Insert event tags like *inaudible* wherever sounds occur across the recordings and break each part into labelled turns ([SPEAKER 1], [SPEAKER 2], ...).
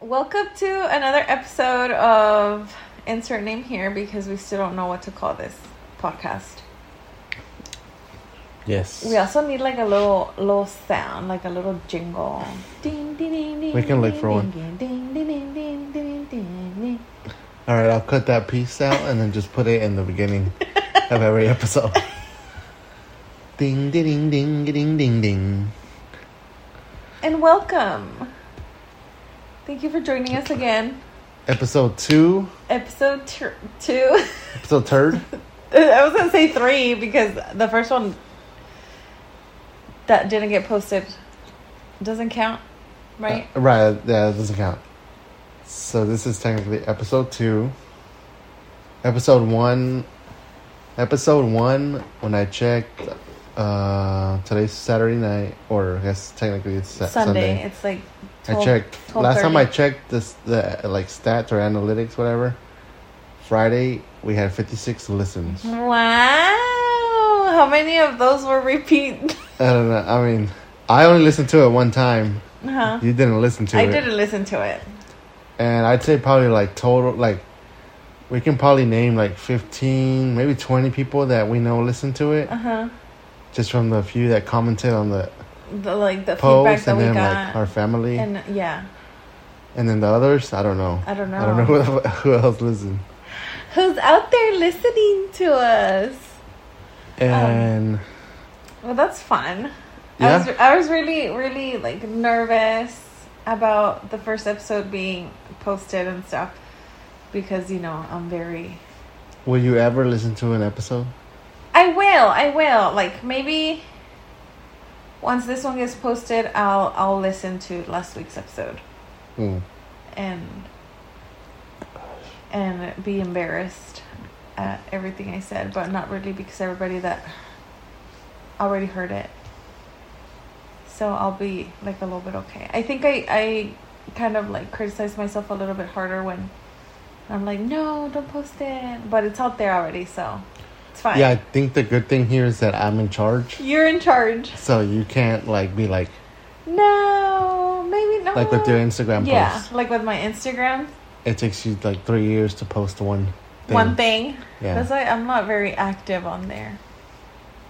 [SPEAKER 1] Welcome to another episode of Insert Name Here because we still don't know what to call this podcast.
[SPEAKER 2] Yes.
[SPEAKER 1] We also need like a little little sound, like a little jingle. Ding ding ding ding.
[SPEAKER 2] We can look for one.
[SPEAKER 1] Ding ding ding ding ding ding ding. ding.
[SPEAKER 2] All right, I'll cut that piece out and then just put it in the beginning of every episode. Ding ding ding ding ding ding ding.
[SPEAKER 1] And welcome. Thank you for joining us again.
[SPEAKER 2] Episode two,
[SPEAKER 1] Episode t- two.
[SPEAKER 2] episode third. *laughs*
[SPEAKER 1] I was gonna say three because the first one that didn't get posted doesn't count, right?
[SPEAKER 2] Uh, right, yeah, that doesn't count. So this is technically episode two. Episode one. Episode one. When I checked, uh, today's Saturday night, or I guess technically it's
[SPEAKER 1] Sunday.
[SPEAKER 2] Sunday.
[SPEAKER 1] It's like
[SPEAKER 2] I
[SPEAKER 1] 12
[SPEAKER 2] checked last time I checked this the like stats or analytics whatever. Friday we had 56 listens.
[SPEAKER 1] Wow! How many of those were repeat?
[SPEAKER 2] I don't know. I mean, I only listened to it one time.
[SPEAKER 1] huh?
[SPEAKER 2] You didn't listen to
[SPEAKER 1] I
[SPEAKER 2] it.
[SPEAKER 1] I didn't listen to it.
[SPEAKER 2] And I'd say probably like total like we can probably name like 15, maybe 20 people that we know listen to it
[SPEAKER 1] Uh huh.
[SPEAKER 2] just from the few that commented on the
[SPEAKER 1] The like the feedback that
[SPEAKER 2] and
[SPEAKER 1] we
[SPEAKER 2] then
[SPEAKER 1] got,
[SPEAKER 2] like our family and,
[SPEAKER 1] yeah, and
[SPEAKER 2] then the others, I don't know.
[SPEAKER 1] I don't know.
[SPEAKER 2] I don't know *laughs* who, who else listened.
[SPEAKER 1] who's out there listening to us.
[SPEAKER 2] And um,
[SPEAKER 1] Well, that's fun. I
[SPEAKER 2] Yeah.
[SPEAKER 1] was I was really really like nervous about the first episode being posted and stuff because you know I'm very
[SPEAKER 2] will you ever listen to an episode?
[SPEAKER 1] I will I will like maybe once this one gets posted I'll I'll listen to last week's episode
[SPEAKER 2] Hmm.
[SPEAKER 1] and and be embarrassed at everything I said but not really because everybody that already heard it so I'll be like a little bit okay. I think I I kind of like criticize myself a little bit harder when I'm like, no, don't post it, but it's out there already, so it's fine.
[SPEAKER 2] Yeah, I think the good thing here is that I'm in charge,
[SPEAKER 1] you're in charge.
[SPEAKER 2] so you can't like be like
[SPEAKER 1] No, maybe not.
[SPEAKER 2] like with your Instagram
[SPEAKER 1] yeah,
[SPEAKER 2] posts.
[SPEAKER 1] like with my Instagram,
[SPEAKER 2] It takes you like three years to post one thing.
[SPEAKER 1] one thing.
[SPEAKER 2] Yeah.
[SPEAKER 1] Because I'm not very active on there.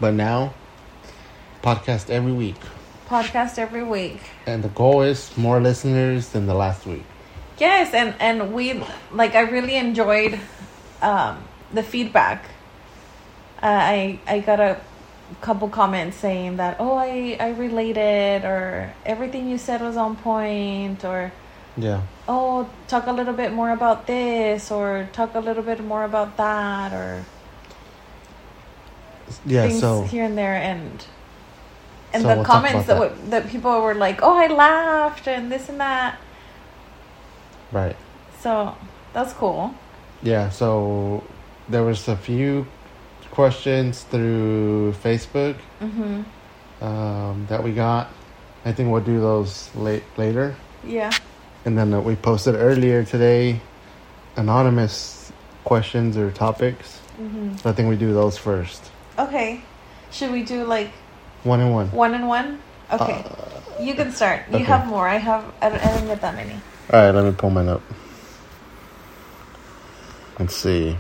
[SPEAKER 2] But now, podcast every week,
[SPEAKER 1] Podcast every week.
[SPEAKER 2] and the goal is more listeners than the last week.
[SPEAKER 1] Yes, and and we like I really enjoyed um, the feedback. Uh, I I got a couple comments saying that oh I I related or everything you said was on point or
[SPEAKER 2] Yeah.
[SPEAKER 1] oh talk a little bit more about this or talk a little bit more about that or
[SPEAKER 2] Yeah.
[SPEAKER 1] things
[SPEAKER 2] so
[SPEAKER 1] here and there and and
[SPEAKER 2] So
[SPEAKER 1] the
[SPEAKER 2] we'll
[SPEAKER 1] comments that w- that people were like oh I laughed and this and that
[SPEAKER 2] right.
[SPEAKER 1] so that's cool
[SPEAKER 2] Yeah. So there was a few questions through Facebook
[SPEAKER 1] mhm
[SPEAKER 2] um, that we got. I think we'll do those late later.
[SPEAKER 1] yeah
[SPEAKER 2] And then uh, we posted earlier today anonymous questions or topics.
[SPEAKER 1] mhm
[SPEAKER 2] So I think we do those first.
[SPEAKER 1] Okay. Should we do like
[SPEAKER 2] One and one.
[SPEAKER 1] one and one? Okay.
[SPEAKER 2] Uh,
[SPEAKER 1] you can start. You
[SPEAKER 2] okay.
[SPEAKER 1] have more. I have. I don't, I didn't get that many.
[SPEAKER 2] all right, let me pull mine up. Let's see.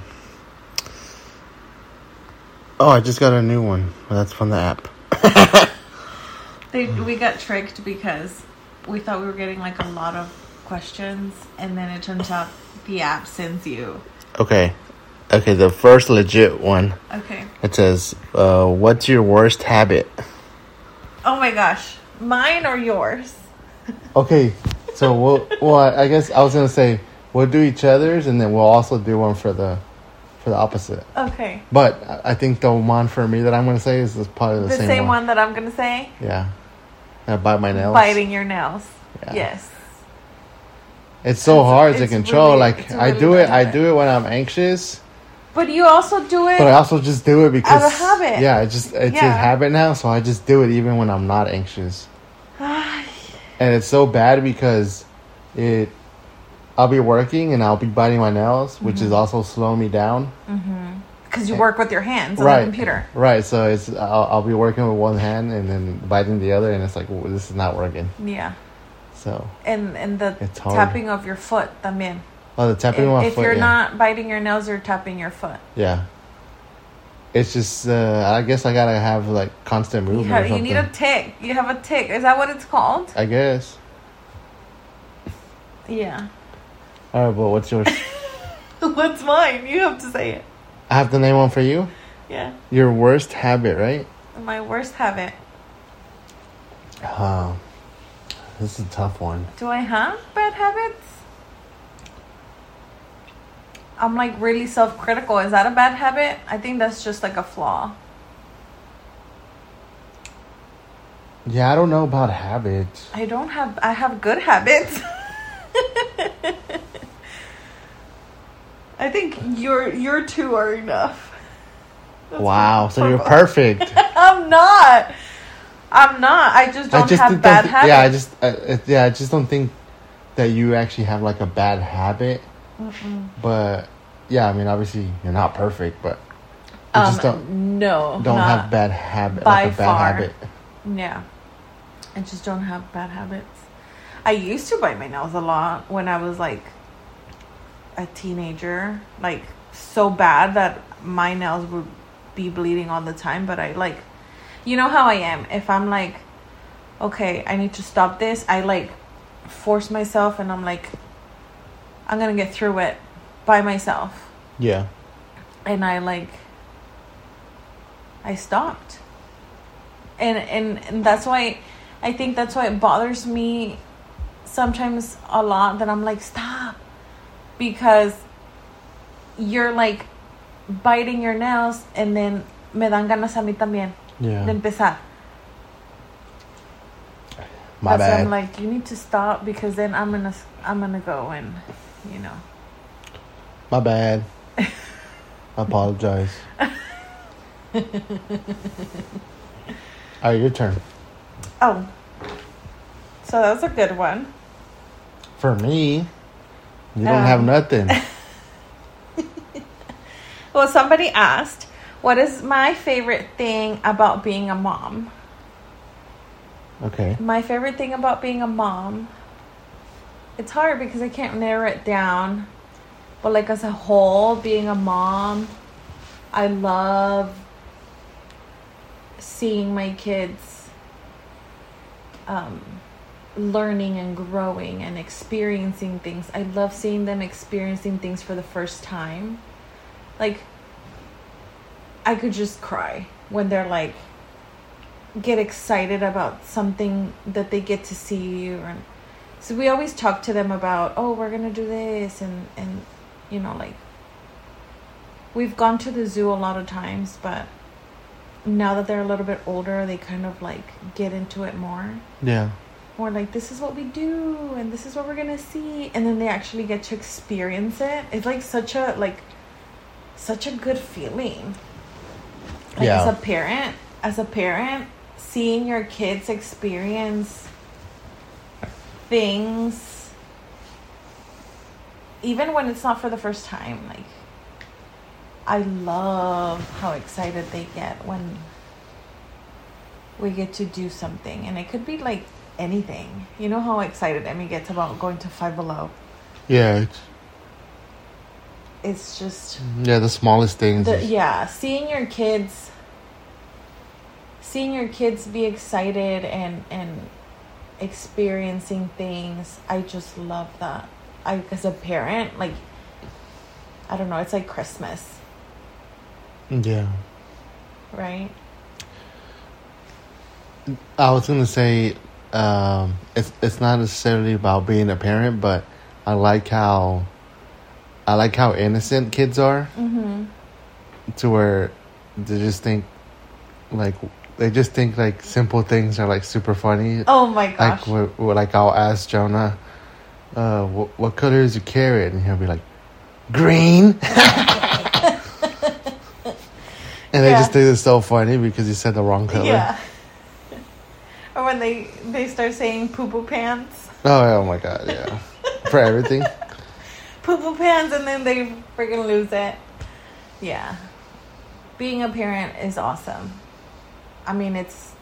[SPEAKER 2] Oh, I just got a new one. That's from the app. *laughs*
[SPEAKER 1] They, we got tricked because we thought we were getting like a lot of questions, and then it turns out the app sends you.
[SPEAKER 2] Okay. Okay, the first legit one.
[SPEAKER 1] Okay.
[SPEAKER 2] It says, uh, "What's your worst habit?"
[SPEAKER 1] Oh my gosh, mine or yours? *laughs*
[SPEAKER 2] Okay, so we'll. Well, I I guess I was gonna say we'll do each other's, and then we'll also do one for the, for the opposite.
[SPEAKER 1] Okay.
[SPEAKER 2] But I- I think the one for me that I'm gonna say is, is probably the,
[SPEAKER 1] The,
[SPEAKER 2] same,
[SPEAKER 1] same,
[SPEAKER 2] one.
[SPEAKER 1] one. that I'm gonna say.
[SPEAKER 2] Yeah. I bite my nails.
[SPEAKER 1] Biting your nails.
[SPEAKER 2] Yeah.
[SPEAKER 1] Yes.
[SPEAKER 2] It's so
[SPEAKER 1] It's-
[SPEAKER 2] hard to
[SPEAKER 1] it's
[SPEAKER 2] control.
[SPEAKER 1] really-
[SPEAKER 2] like
[SPEAKER 1] it's a
[SPEAKER 2] I
[SPEAKER 1] really
[SPEAKER 2] do
[SPEAKER 1] bad
[SPEAKER 2] it. I
[SPEAKER 1] habit.
[SPEAKER 2] do it when I'm anxious,
[SPEAKER 1] But you also do it.
[SPEAKER 2] but I also just do it because
[SPEAKER 1] habit.
[SPEAKER 2] Yeah, it just it's
[SPEAKER 1] Yeah.
[SPEAKER 2] a habit now. So I just do it even when I'm not anxious, and it's so bad because it. I'll be working and I'll be biting my nails, which
[SPEAKER 1] Mm-hmm.
[SPEAKER 2] is also slowing me down.
[SPEAKER 1] Because you work with your hands on
[SPEAKER 2] right,
[SPEAKER 1] the computer.
[SPEAKER 2] Right. So it's I'll, I'll be working with one hand and then biting the other, and it's like well, this is not working.
[SPEAKER 1] Yeah.
[SPEAKER 2] So,
[SPEAKER 1] And and the
[SPEAKER 2] It's hard.
[SPEAKER 1] tapping of your foot también.
[SPEAKER 2] oh, the tapping
[SPEAKER 1] if
[SPEAKER 2] of my
[SPEAKER 1] if
[SPEAKER 2] foot.
[SPEAKER 1] you're
[SPEAKER 2] yeah.
[SPEAKER 1] not biting your nails, you're tapping your foot.
[SPEAKER 2] Yeah. It's just, uh, I guess I gotta have like constant
[SPEAKER 1] You,
[SPEAKER 2] movement.
[SPEAKER 1] have,
[SPEAKER 2] or
[SPEAKER 1] you need a tick. You have a tick. Is that what it's called?
[SPEAKER 2] I guess.
[SPEAKER 1] Yeah.
[SPEAKER 2] All right, but what's yours? *laughs*
[SPEAKER 1] What's mine? You have to say it.
[SPEAKER 2] I have to name one for you.
[SPEAKER 1] Yeah.
[SPEAKER 2] Your worst habit, right?
[SPEAKER 1] My worst habit.
[SPEAKER 2] Uh, this is a tough one.
[SPEAKER 1] Do I have bad habits? I'm like really self critical. Is that a bad habit? I think that's just like a flaw.
[SPEAKER 2] Yeah, I don't know about habits.
[SPEAKER 1] I don't have, I have good habits. *laughs* I think your your two are enough. That's
[SPEAKER 2] Wow, so you're perfect. *laughs*
[SPEAKER 1] I'm not. I'm not. I just don't have
[SPEAKER 2] don't
[SPEAKER 1] bad
[SPEAKER 2] thi-
[SPEAKER 1] habits.
[SPEAKER 2] Yeah, I just, uh, uh, yeah, I just don't think that you actually have like a bad habit.
[SPEAKER 1] Mm-mm.
[SPEAKER 2] But yeah, I mean, obviously you're not perfect, but you just don't
[SPEAKER 1] Um, no,
[SPEAKER 2] don't have bad habit,
[SPEAKER 1] by
[SPEAKER 2] like a bad
[SPEAKER 1] far.
[SPEAKER 2] habit.
[SPEAKER 1] Yeah. I just don't have bad habits. I used to bite my nails a lot when I was like a teenager, like so bad that my nails would be bleeding all the time, but I like you know how I am. If I'm like okay, I need to stop this, I like force myself and I'm like I'm to get through it by myself
[SPEAKER 2] Yeah,
[SPEAKER 1] and I like I stopped. And and and that's why I think that's why it bothers me sometimes a lot that I'm like stop because you're like biting your nails and then me dan ganas a mí también
[SPEAKER 2] yeah.
[SPEAKER 1] de empezar.
[SPEAKER 2] My
[SPEAKER 1] that's
[SPEAKER 2] bad.
[SPEAKER 1] I'm like you need to stop because then I'm gonna I'm gonna go and you know
[SPEAKER 2] My bad. I apologize. *laughs* All right, your turn.
[SPEAKER 1] oh so that was a good one.
[SPEAKER 2] For me, you don't
[SPEAKER 1] Um,
[SPEAKER 2] have nothing. *laughs*
[SPEAKER 1] Well, somebody asked, what is my favorite thing about being a mom?
[SPEAKER 2] Okay.
[SPEAKER 1] My favorite thing about being a mom, it's hard because I can't narrow it down. But, like, as a whole, being a mom, I love seeing my kids um, learning and growing and experiencing things. I love seeing them experiencing things for the first time. Like, I could just cry when they're like, get excited about something that they get to see or so we always talk to them about oh we're gonna do this and and you know like we've gone to the zoo a lot of times but now that they're a little bit older they kind of like get into it more
[SPEAKER 2] Yeah.
[SPEAKER 1] More like this is what we do and this is what we're gonna see and then they actually get to experience it. It's like such a like such a good feeling. Like
[SPEAKER 2] Yeah.
[SPEAKER 1] as a parent as a parent seeing your kids experience things even when it's not for the first time like i love how excited they get when we get to do something. And it could be like anything you know how excited emmy gets about going to five below
[SPEAKER 2] Yeah. It's,
[SPEAKER 1] it's just
[SPEAKER 2] yeah, the smallest things.
[SPEAKER 1] the,
[SPEAKER 2] is-
[SPEAKER 1] yeah seeing your kids seeing your kids be excited and and experiencing things i just love that i as a parent like i don't know it's like christmas
[SPEAKER 2] Yeah.
[SPEAKER 1] right
[SPEAKER 2] I was gonna say, um, it's it's not necessarily about being a parent, but I like how, I like how innocent kids are,
[SPEAKER 1] mm-hmm
[SPEAKER 2] to where they just think, like they just think like simple things are like super funny.
[SPEAKER 1] oh my
[SPEAKER 2] like
[SPEAKER 1] gosh
[SPEAKER 2] what, what, like I'll ask Jonah, uh, what, what color is your carrot, and he'll be like, green. *laughs* And they just think it's so funny because he said the wrong color.
[SPEAKER 1] yeah or when they they start saying poo poo pants
[SPEAKER 2] Oh, oh my god, yeah. *laughs* For everything.
[SPEAKER 1] poo poo pants and then they freaking lose it. Yeah. Being a parent is awesome. I mean it's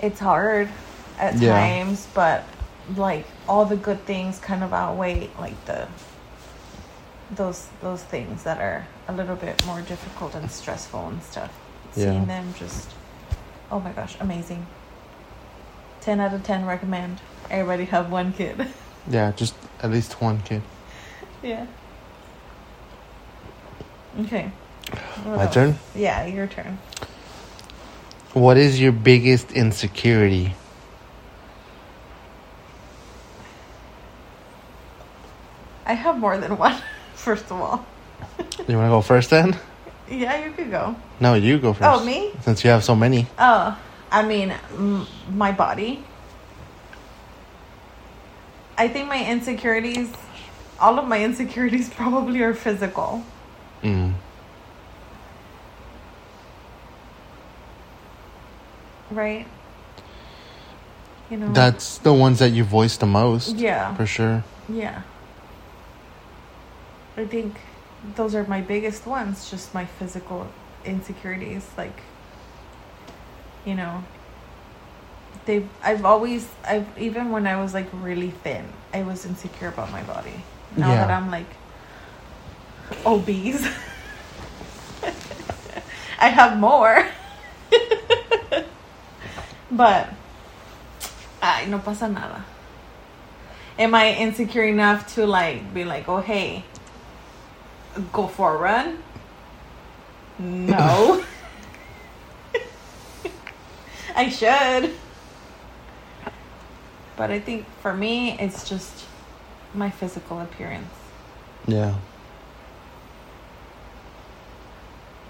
[SPEAKER 1] it's hard at
[SPEAKER 2] Yeah.
[SPEAKER 1] times, but like all the good things kind of outweigh like the those those things that are a little bit more difficult and stressful and stuff.
[SPEAKER 2] Yeah.
[SPEAKER 1] Seeing them just oh my gosh, amazing. Ten out of ten recommend. Everybody have one kid. *laughs*
[SPEAKER 2] Yeah, just at least one kid.
[SPEAKER 1] yeah. Okay. What
[SPEAKER 2] My
[SPEAKER 1] else?
[SPEAKER 2] turn.
[SPEAKER 1] Yeah, your turn.
[SPEAKER 2] What is your biggest insecurity?
[SPEAKER 1] I have more than *laughs* one, first of all. *laughs*
[SPEAKER 2] You want to go first then?
[SPEAKER 1] Yeah, you could go.
[SPEAKER 2] No, you go first.
[SPEAKER 1] Oh, me?
[SPEAKER 2] Since you have so many.
[SPEAKER 1] Oh, I mean, m- my body. I think my insecurities, all of my *laughs* insecurities probably are physical.
[SPEAKER 2] Mm.
[SPEAKER 1] Right? You know?
[SPEAKER 2] That's the ones that you voice the most.
[SPEAKER 1] Yeah.
[SPEAKER 2] For sure.
[SPEAKER 1] Yeah. I think those are my biggest ones, just my physical insecurities. Like, you know, they I've always, I've, even when I was like really thin, I was insecure about my body. Now
[SPEAKER 2] Yeah.
[SPEAKER 1] that I'm like obese, *laughs* I have more. *laughs* but, ay, no pasa nada am I insecure enough to like be like, oh hey, go for a run? *laughs* No. I should. But I think for me it's just my physical appearance.
[SPEAKER 2] Yeah.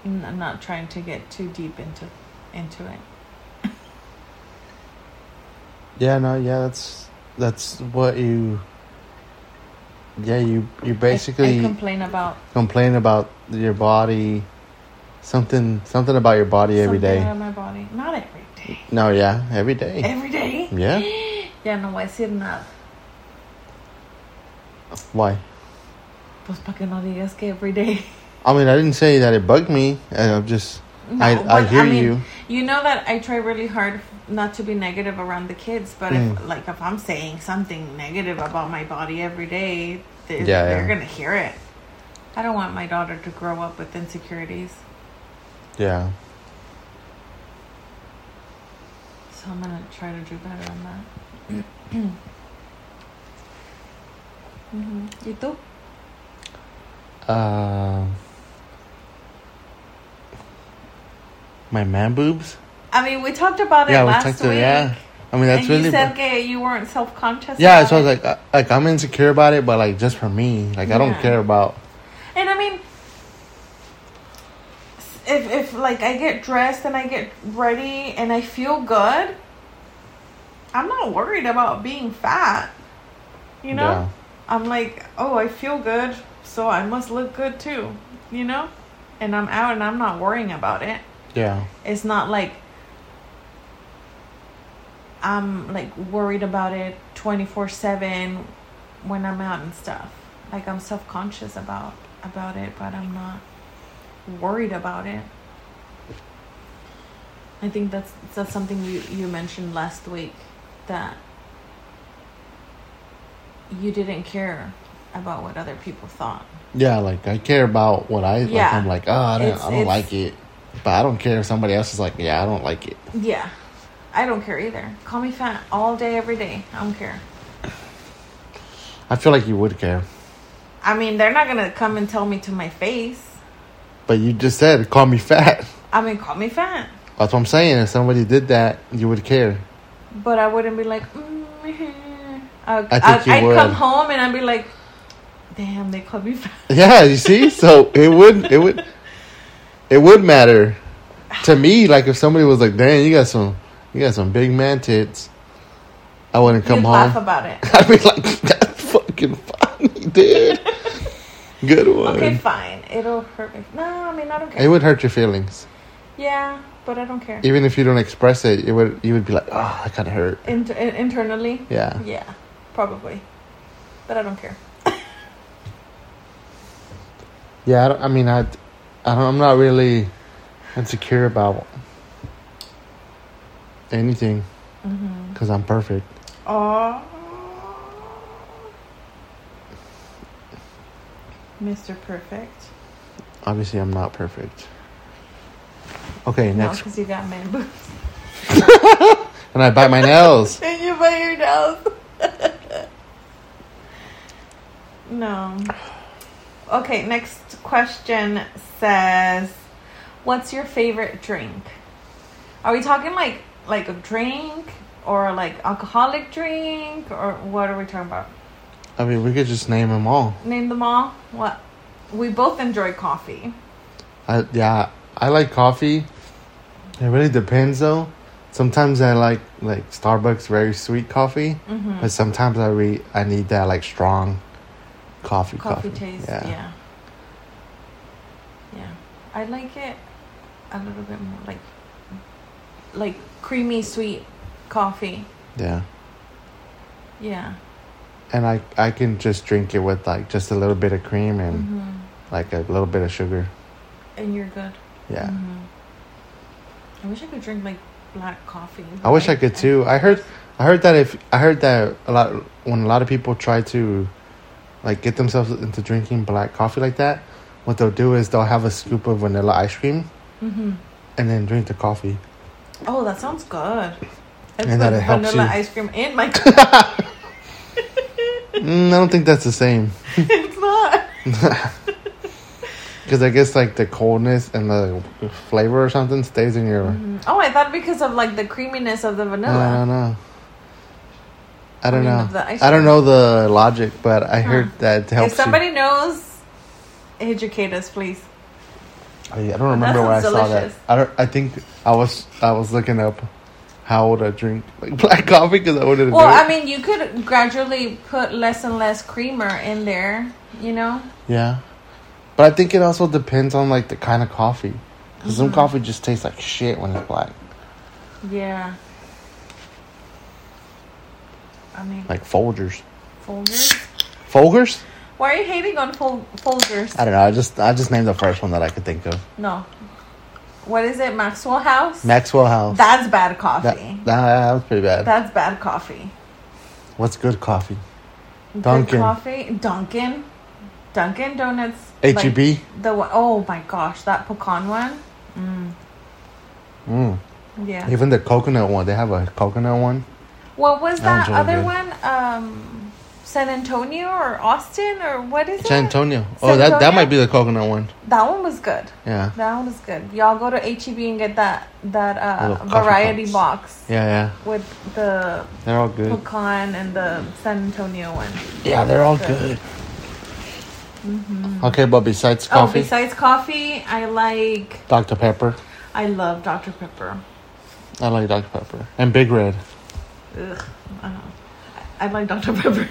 [SPEAKER 1] I'm not trying to get too deep into into it.
[SPEAKER 2] Yeah, no, yeah, that's that's what you Yeah, you you basically
[SPEAKER 1] I, complain about
[SPEAKER 2] complain about your body something something about your body every day.
[SPEAKER 1] something about my body. Not every day.
[SPEAKER 2] No, yeah, every day.
[SPEAKER 1] Every day?
[SPEAKER 2] Yeah. *gasps*
[SPEAKER 1] Ya no voy a decir nada.
[SPEAKER 2] Why?
[SPEAKER 1] Pues para que no digas que every day.
[SPEAKER 2] I mean, I didn't say that it bugged me. I'm just
[SPEAKER 1] No,
[SPEAKER 2] I I hear
[SPEAKER 1] mean,
[SPEAKER 2] you.
[SPEAKER 1] You know that I try really hard not to be negative around the kids, but if
[SPEAKER 2] Mm.
[SPEAKER 1] like if I'm saying something negative about my body every day, they,
[SPEAKER 2] Yeah,
[SPEAKER 1] they're
[SPEAKER 2] yeah.
[SPEAKER 1] gonna hear it. I don't want my daughter to grow up with insecurities,
[SPEAKER 2] Yeah.
[SPEAKER 1] So I'm gonna try to do better on that. *clears throat* mm-hmm. ¿Y tú?
[SPEAKER 2] Uh, my man boobs.
[SPEAKER 1] I mean, we talked about it
[SPEAKER 2] Yeah, we
[SPEAKER 1] last
[SPEAKER 2] talked
[SPEAKER 1] week.
[SPEAKER 2] to yeah. I mean, that's
[SPEAKER 1] and
[SPEAKER 2] really.
[SPEAKER 1] you said que you weren't self conscious.
[SPEAKER 2] yeah, so I was like, uh, like I'm insecure about it, but like just for me, like I don't care about.
[SPEAKER 1] And I mean, if if like I get dressed and I get ready and I feel good, I'm not worried about being fat. You know,
[SPEAKER 2] Yeah.
[SPEAKER 1] I'm like, oh, I feel good, so I must look good too. You know, and I'm out and I'm not worrying about it.
[SPEAKER 2] Yeah.
[SPEAKER 1] It's not like I'm like worried about it 24/7 when I'm out and stuff. Like I'm self-conscious about about it, but I'm not worried about it. I think that's that's something you you mentioned last week that you didn't care about what other people thought.
[SPEAKER 2] Yeah, like I care about what I. Like,
[SPEAKER 1] Yeah.
[SPEAKER 2] I'm like, oh, I don't,
[SPEAKER 1] It's-
[SPEAKER 2] I don't like it, but I don't care if somebody else is like, yeah, I don't like it.
[SPEAKER 1] Yeah. I don't care either. Call me fat all day every day. I don't care.
[SPEAKER 2] I feel like you would care,
[SPEAKER 1] I mean, they're not gonna come and tell me to my face.
[SPEAKER 2] but you just said call me fat.
[SPEAKER 1] I mean, call me fat,
[SPEAKER 2] That's what I'm saying. If somebody did that, you would care.
[SPEAKER 1] but I wouldn't be like. Mm, I,
[SPEAKER 2] think
[SPEAKER 1] I'd,
[SPEAKER 2] you
[SPEAKER 1] I'd
[SPEAKER 2] would.
[SPEAKER 1] come home and I'd be like, "Damn, they called me fat." *laughs*
[SPEAKER 2] Yeah, you see, so it would, it would, it would matter to me. Like if somebody was like, "Damn, you got some, you got some big man tits," I wouldn't come
[SPEAKER 1] You'd
[SPEAKER 2] home.
[SPEAKER 1] laugh about it. *laughs*
[SPEAKER 2] I'd be like, "That's fucking funny, dude." *laughs* Good one.
[SPEAKER 1] Okay, fine. It'll hurt me. No, I mean, I don't care.
[SPEAKER 2] It would hurt your feelings,
[SPEAKER 1] yeah, but I don't care.
[SPEAKER 2] Even if you don't express it, it would you would be like, oh, that kind of hurt.
[SPEAKER 1] In internally.
[SPEAKER 2] Yeah.
[SPEAKER 1] Yeah, probably, but I don't care.
[SPEAKER 2] yeah, I, don't, I mean, I, I don't, I'm not really insecure about anything because mm-hmm. I'm perfect.
[SPEAKER 1] Oh. Mr. Perfect.
[SPEAKER 2] Obviously, I'm not perfect. Okay, next.
[SPEAKER 1] because you got man boobs. *laughs*
[SPEAKER 2] And I bite my nails. *laughs*
[SPEAKER 1] And you bite your nails. *laughs* no. Okay, next question says, "What's your favorite drink?" Are we talking like like a drink or like alcoholic drink or what are we talking about?
[SPEAKER 2] I mean, we could just name them all.
[SPEAKER 1] Name them all. What? We both enjoy coffee.
[SPEAKER 2] I, yeah, I like coffee. It really depends though. Sometimes I like like Starbucks very sweet coffee,
[SPEAKER 1] Mm-hmm.
[SPEAKER 2] but sometimes I re I need that like strong coffee.
[SPEAKER 1] Coffee,
[SPEAKER 2] Coffee,
[SPEAKER 1] taste. Yeah. yeah. I like it a little bit more like like creamy sweet coffee.
[SPEAKER 2] yeah.
[SPEAKER 1] Yeah.
[SPEAKER 2] And I I can just drink it with like just a little bit of cream and
[SPEAKER 1] hmm
[SPEAKER 2] like a little bit of sugar.
[SPEAKER 1] And you're good.
[SPEAKER 2] Yeah.
[SPEAKER 1] Mhm. I wish I could drink like black coffee.
[SPEAKER 2] I wish I could too. I heard I heard that if I heard that a lot when a lot of people try to like get themselves into drinking black coffee like that, what they'll do is they'll have a scoop of vanilla ice cream
[SPEAKER 1] hmm
[SPEAKER 2] and then drink the coffee.
[SPEAKER 1] Oh, that sounds good. I
[SPEAKER 2] And that it helps
[SPEAKER 1] vanilla
[SPEAKER 2] you.
[SPEAKER 1] ice cream and my. *laughs* *laughs*
[SPEAKER 2] Mm, I don't think that's the same
[SPEAKER 1] it's not. *laughs*
[SPEAKER 2] because I guess like the coldness and the flavor or something stays in your.
[SPEAKER 1] Mhm. Oh, I thought because of like the creaminess of the vanilla.
[SPEAKER 2] I don't know. I don't
[SPEAKER 1] I mean,
[SPEAKER 2] know. I don't know the logic, but I
[SPEAKER 1] Huh.
[SPEAKER 2] heard that it helps
[SPEAKER 1] if somebody knows, educate us, please.
[SPEAKER 2] you. I don't remember where I saw that. I don't. I think I was I was looking up how would I drink like *laughs* black coffee because I wanted to
[SPEAKER 1] Well. I mean, you could gradually put less and less creamer in there. You know.
[SPEAKER 2] yeah, but I think it also depends on like the kind of coffee. because some
[SPEAKER 1] Mhm.
[SPEAKER 2] coffee just tastes like shit when it's black,
[SPEAKER 1] Yeah. I mean,
[SPEAKER 2] like Folgers.
[SPEAKER 1] Folgers.
[SPEAKER 2] Folgers?
[SPEAKER 1] Why are you hating on Fol- Folgers?
[SPEAKER 2] I don't know. I just I just named the first one that I could think of.
[SPEAKER 1] No. What is it? Maxwell House.
[SPEAKER 2] Maxwell House.
[SPEAKER 1] That's bad coffee.
[SPEAKER 2] that, that was pretty bad.
[SPEAKER 1] That's bad coffee.
[SPEAKER 2] What's good coffee?
[SPEAKER 1] Good
[SPEAKER 2] Dunkin'.
[SPEAKER 1] coffee. Dunkin'. Dunkin' Donuts.
[SPEAKER 2] HEB.
[SPEAKER 1] like the one- oh my gosh, that pecan one. Mm,
[SPEAKER 2] Mm.
[SPEAKER 1] yeah.
[SPEAKER 2] Even the coconut one. They have a coconut one.
[SPEAKER 1] What was
[SPEAKER 2] That
[SPEAKER 1] that
[SPEAKER 2] really
[SPEAKER 1] other
[SPEAKER 2] good.
[SPEAKER 1] one? Um, San Antonio or Austin or what is it?
[SPEAKER 2] San
[SPEAKER 1] it?
[SPEAKER 2] Antonio. Oh,
[SPEAKER 1] San
[SPEAKER 2] that that might be the coconut one.
[SPEAKER 1] That one was good.
[SPEAKER 2] Yeah.
[SPEAKER 1] That one was good. Y'all go to HEB and get that that uh, variety
[SPEAKER 2] cups.
[SPEAKER 1] box
[SPEAKER 2] Yeah, yeah.
[SPEAKER 1] with the
[SPEAKER 2] They're all good.
[SPEAKER 1] pecan and the San Antonio one.
[SPEAKER 2] Yeah, they're all
[SPEAKER 1] Good.
[SPEAKER 2] good. Okay, but besides coffee?
[SPEAKER 1] Oh,
[SPEAKER 2] coffee,
[SPEAKER 1] besides coffee, I like
[SPEAKER 2] Dr. Pepper.
[SPEAKER 1] I love Dr Pepper.
[SPEAKER 2] I like Dr. Pepper. And Big Red.
[SPEAKER 1] Ugh, I. I I like Dr *laughs* Pepper.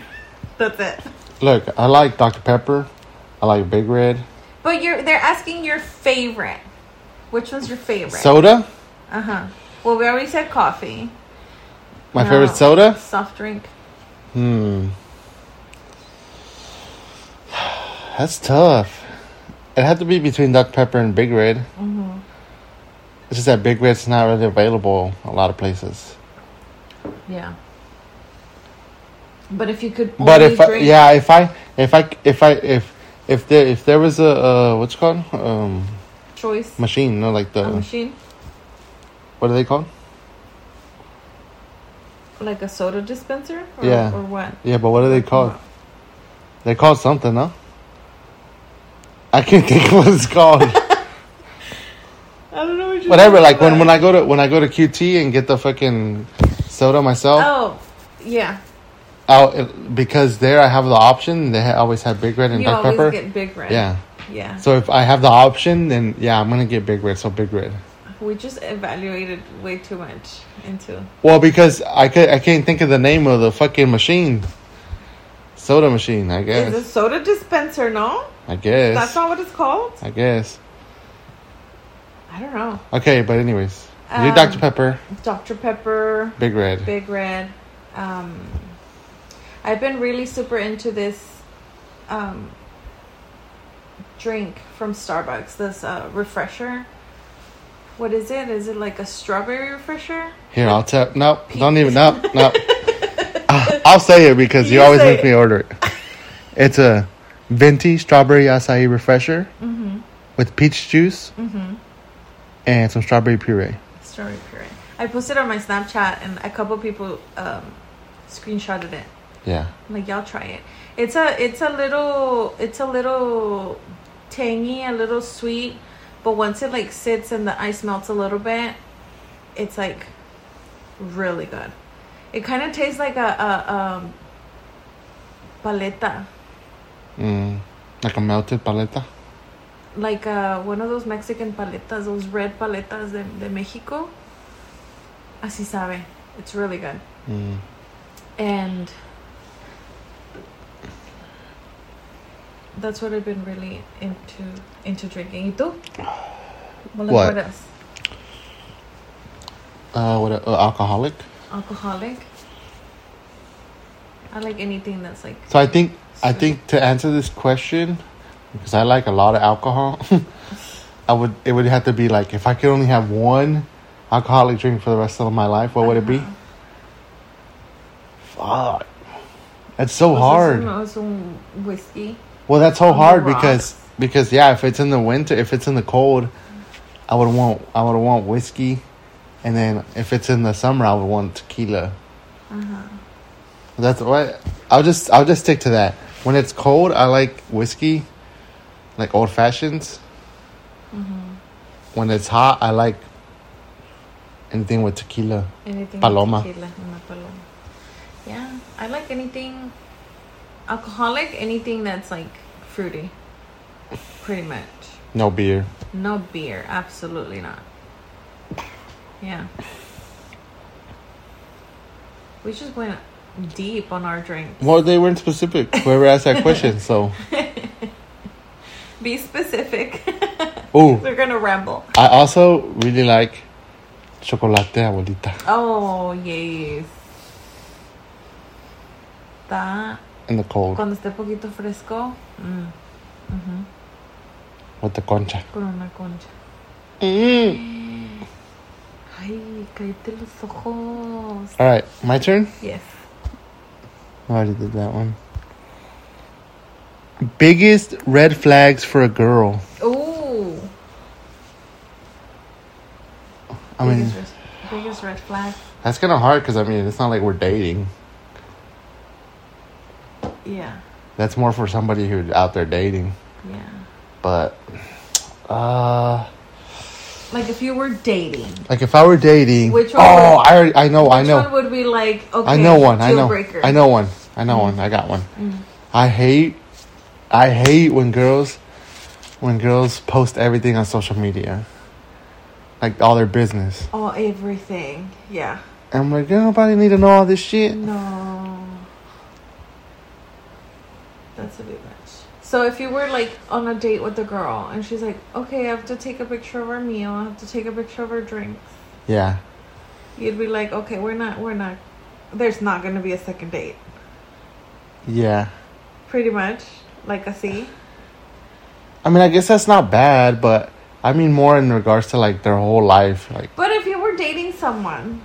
[SPEAKER 1] That's it.
[SPEAKER 2] Look, I like Dr. Pepper. I like Big Red.
[SPEAKER 1] But you're they're asking your favorite. Which one's your favorite?
[SPEAKER 2] Soda?
[SPEAKER 1] Uh huh. Well, we already said coffee.
[SPEAKER 2] My
[SPEAKER 1] No.
[SPEAKER 2] favorite soda?
[SPEAKER 1] Soft drink.
[SPEAKER 2] Hmm. That's tough. It had to be between Dr. Pepper and Big Red.
[SPEAKER 1] Mm-hmm.
[SPEAKER 2] It's just that Big Red's not really available a lot of places.
[SPEAKER 1] Yeah. But if you could,
[SPEAKER 2] But if I, yeah, if I if I if I if if there if there was a uh, what's it called um
[SPEAKER 1] choice
[SPEAKER 2] machine, no, like the
[SPEAKER 1] a machine
[SPEAKER 2] what are they called?
[SPEAKER 1] like a soda dispenser, or,
[SPEAKER 2] Yeah.
[SPEAKER 1] or what?
[SPEAKER 2] Yeah, but what are they called? They called something, no? I can't think of what it's called. *laughs*
[SPEAKER 1] I don't know what you're
[SPEAKER 2] Whatever.
[SPEAKER 1] talking
[SPEAKER 2] Like when
[SPEAKER 1] about.
[SPEAKER 2] when I go to when I go to QT and get the fucking soda myself,
[SPEAKER 1] Oh, yeah.
[SPEAKER 2] It, because there I have the option. They ha- always have Big Red and
[SPEAKER 1] You
[SPEAKER 2] Dr
[SPEAKER 1] always
[SPEAKER 2] Pepper.
[SPEAKER 1] get Big Red.
[SPEAKER 2] Yeah.
[SPEAKER 1] Yeah.
[SPEAKER 2] So if I have the option, then yeah, I'm gonna get Big Red. So Big Red.
[SPEAKER 1] We just evaluated way too much into.
[SPEAKER 2] Well, because I could I can't think of the name of the fucking machine. Soda machine, I
[SPEAKER 1] Is
[SPEAKER 2] guess.
[SPEAKER 1] a soda dispenser? No,
[SPEAKER 2] I guess.
[SPEAKER 1] that's not what it's called.
[SPEAKER 2] I guess.
[SPEAKER 1] I don't know.
[SPEAKER 2] Okay, but anyways, you
[SPEAKER 1] Um,
[SPEAKER 2] Dr Pepper,
[SPEAKER 1] Dr Pepper,
[SPEAKER 2] Big Red.
[SPEAKER 1] Big Red. Um, I've been really super into this um, drink from Starbucks. This uh, refresher. What is it? Is it like a strawberry refresher?
[SPEAKER 2] Here, I'll tell. Nope, don't even. Nope, nope. *laughs* I'll say it because you,
[SPEAKER 1] You
[SPEAKER 2] always make
[SPEAKER 1] it.
[SPEAKER 2] me order it. It's a venti strawberry acai refresher
[SPEAKER 1] Mm-hmm.
[SPEAKER 2] with peach juice
[SPEAKER 1] Mm-hmm.
[SPEAKER 2] and some strawberry puree.
[SPEAKER 1] Strawberry puree. I posted on my Snapchat and a couple people um, screenshotted it.
[SPEAKER 2] Yeah.
[SPEAKER 1] I'm like y'all try it. It's a it's a little it's a little tangy, a little sweet, but once it like sits and the ice melts a little bit, it's like really good. It kind of tastes like a, a um paleta,
[SPEAKER 2] Mm. Like a melted paleta.
[SPEAKER 1] like uh one of those Mexican paletas, those red paletas de, de Mexico. Así sabe. It's really good.
[SPEAKER 2] Mm.
[SPEAKER 1] And that's what I've been really into into drinking. ¿Y tú? ¿Cómo le
[SPEAKER 2] What?
[SPEAKER 1] acuerdas?
[SPEAKER 2] Uh, what? Uh, alcoholic.
[SPEAKER 1] Alcoholic. I like anything that's like
[SPEAKER 2] So I think I think to answer this question, because I like a lot of alcohol, *laughs* I would it would have to be like if I could only have one alcoholic drink for the rest of my life, what would it be?
[SPEAKER 1] Uh-huh.
[SPEAKER 2] Fuck. That's so hard.
[SPEAKER 1] Es un, whiskey.
[SPEAKER 2] Well, that's so hard because because yeah, if it's in the winter, if it's in the cold, I would want I would want whiskey, and then if it's in the summer, I would want tequila.
[SPEAKER 1] Uh-huh.
[SPEAKER 2] That's what I'll just I'll just stick to that. When it's cold, I like whiskey, like old fashions.
[SPEAKER 1] Mhm.
[SPEAKER 2] When it's hot, I like anything with tequila.
[SPEAKER 1] Anything
[SPEAKER 2] Paloma.
[SPEAKER 1] with tequila, paloma. Yeah, I like anything alcoholic, anything that's like fruity. Pretty much.
[SPEAKER 2] No beer.
[SPEAKER 1] No beer, absolutely not. Yeah. We just went deep on our drink.
[SPEAKER 2] Well, they weren't specific. Whoever asked that question, so *laughs*
[SPEAKER 1] Be specific.
[SPEAKER 2] Oh, *laughs*
[SPEAKER 1] We're gonna ramble.
[SPEAKER 2] I also really like chocolate abuelita
[SPEAKER 1] Oh yes. That
[SPEAKER 2] in the cold
[SPEAKER 1] cuando esté poquito fresco. Mm. ujú,
[SPEAKER 2] with the concha.
[SPEAKER 1] Con una concha.
[SPEAKER 2] Mm.
[SPEAKER 1] Ay, cállate los ojos.
[SPEAKER 2] All right, my turn.
[SPEAKER 1] Yes.
[SPEAKER 2] I already did that one. Biggest red flags for a girl.
[SPEAKER 1] Ooh.
[SPEAKER 2] I mean,
[SPEAKER 1] biggest, res- biggest red flag.
[SPEAKER 2] that's kind of hard because I mean, it's not like we're dating.
[SPEAKER 1] Yeah.
[SPEAKER 2] That's more for somebody who's out there dating.
[SPEAKER 1] Yeah.
[SPEAKER 2] But, uh,
[SPEAKER 1] Like if you were dating,
[SPEAKER 2] like if I were dating,
[SPEAKER 1] Which one
[SPEAKER 2] oh,
[SPEAKER 1] would-
[SPEAKER 2] I already, I know, I
[SPEAKER 1] which
[SPEAKER 2] know,
[SPEAKER 1] one would be like okay?
[SPEAKER 2] I know one, I know,
[SPEAKER 1] breaker?
[SPEAKER 2] I know one, I know one, I got one.
[SPEAKER 1] Mm.
[SPEAKER 2] I hate, I hate when girls, when girls post everything on social media, like all their business.
[SPEAKER 1] Oh, everything. Yeah.
[SPEAKER 2] And I'm like, nobody need to know all this shit.
[SPEAKER 1] No. That's a bit much. So if you were like on a date with a girl and she's like, okay, I have to take a picture of our meal, I have to take a picture of our drinks,
[SPEAKER 2] Yeah,
[SPEAKER 1] you'd be like, okay, we're not, we're not, there's not gonna be a second date.
[SPEAKER 2] yeah.
[SPEAKER 1] Pretty much, like a C.
[SPEAKER 2] I mean, I guess that's not bad, but I mean more in regards to like their whole life. Like,
[SPEAKER 1] But if you were dating someone,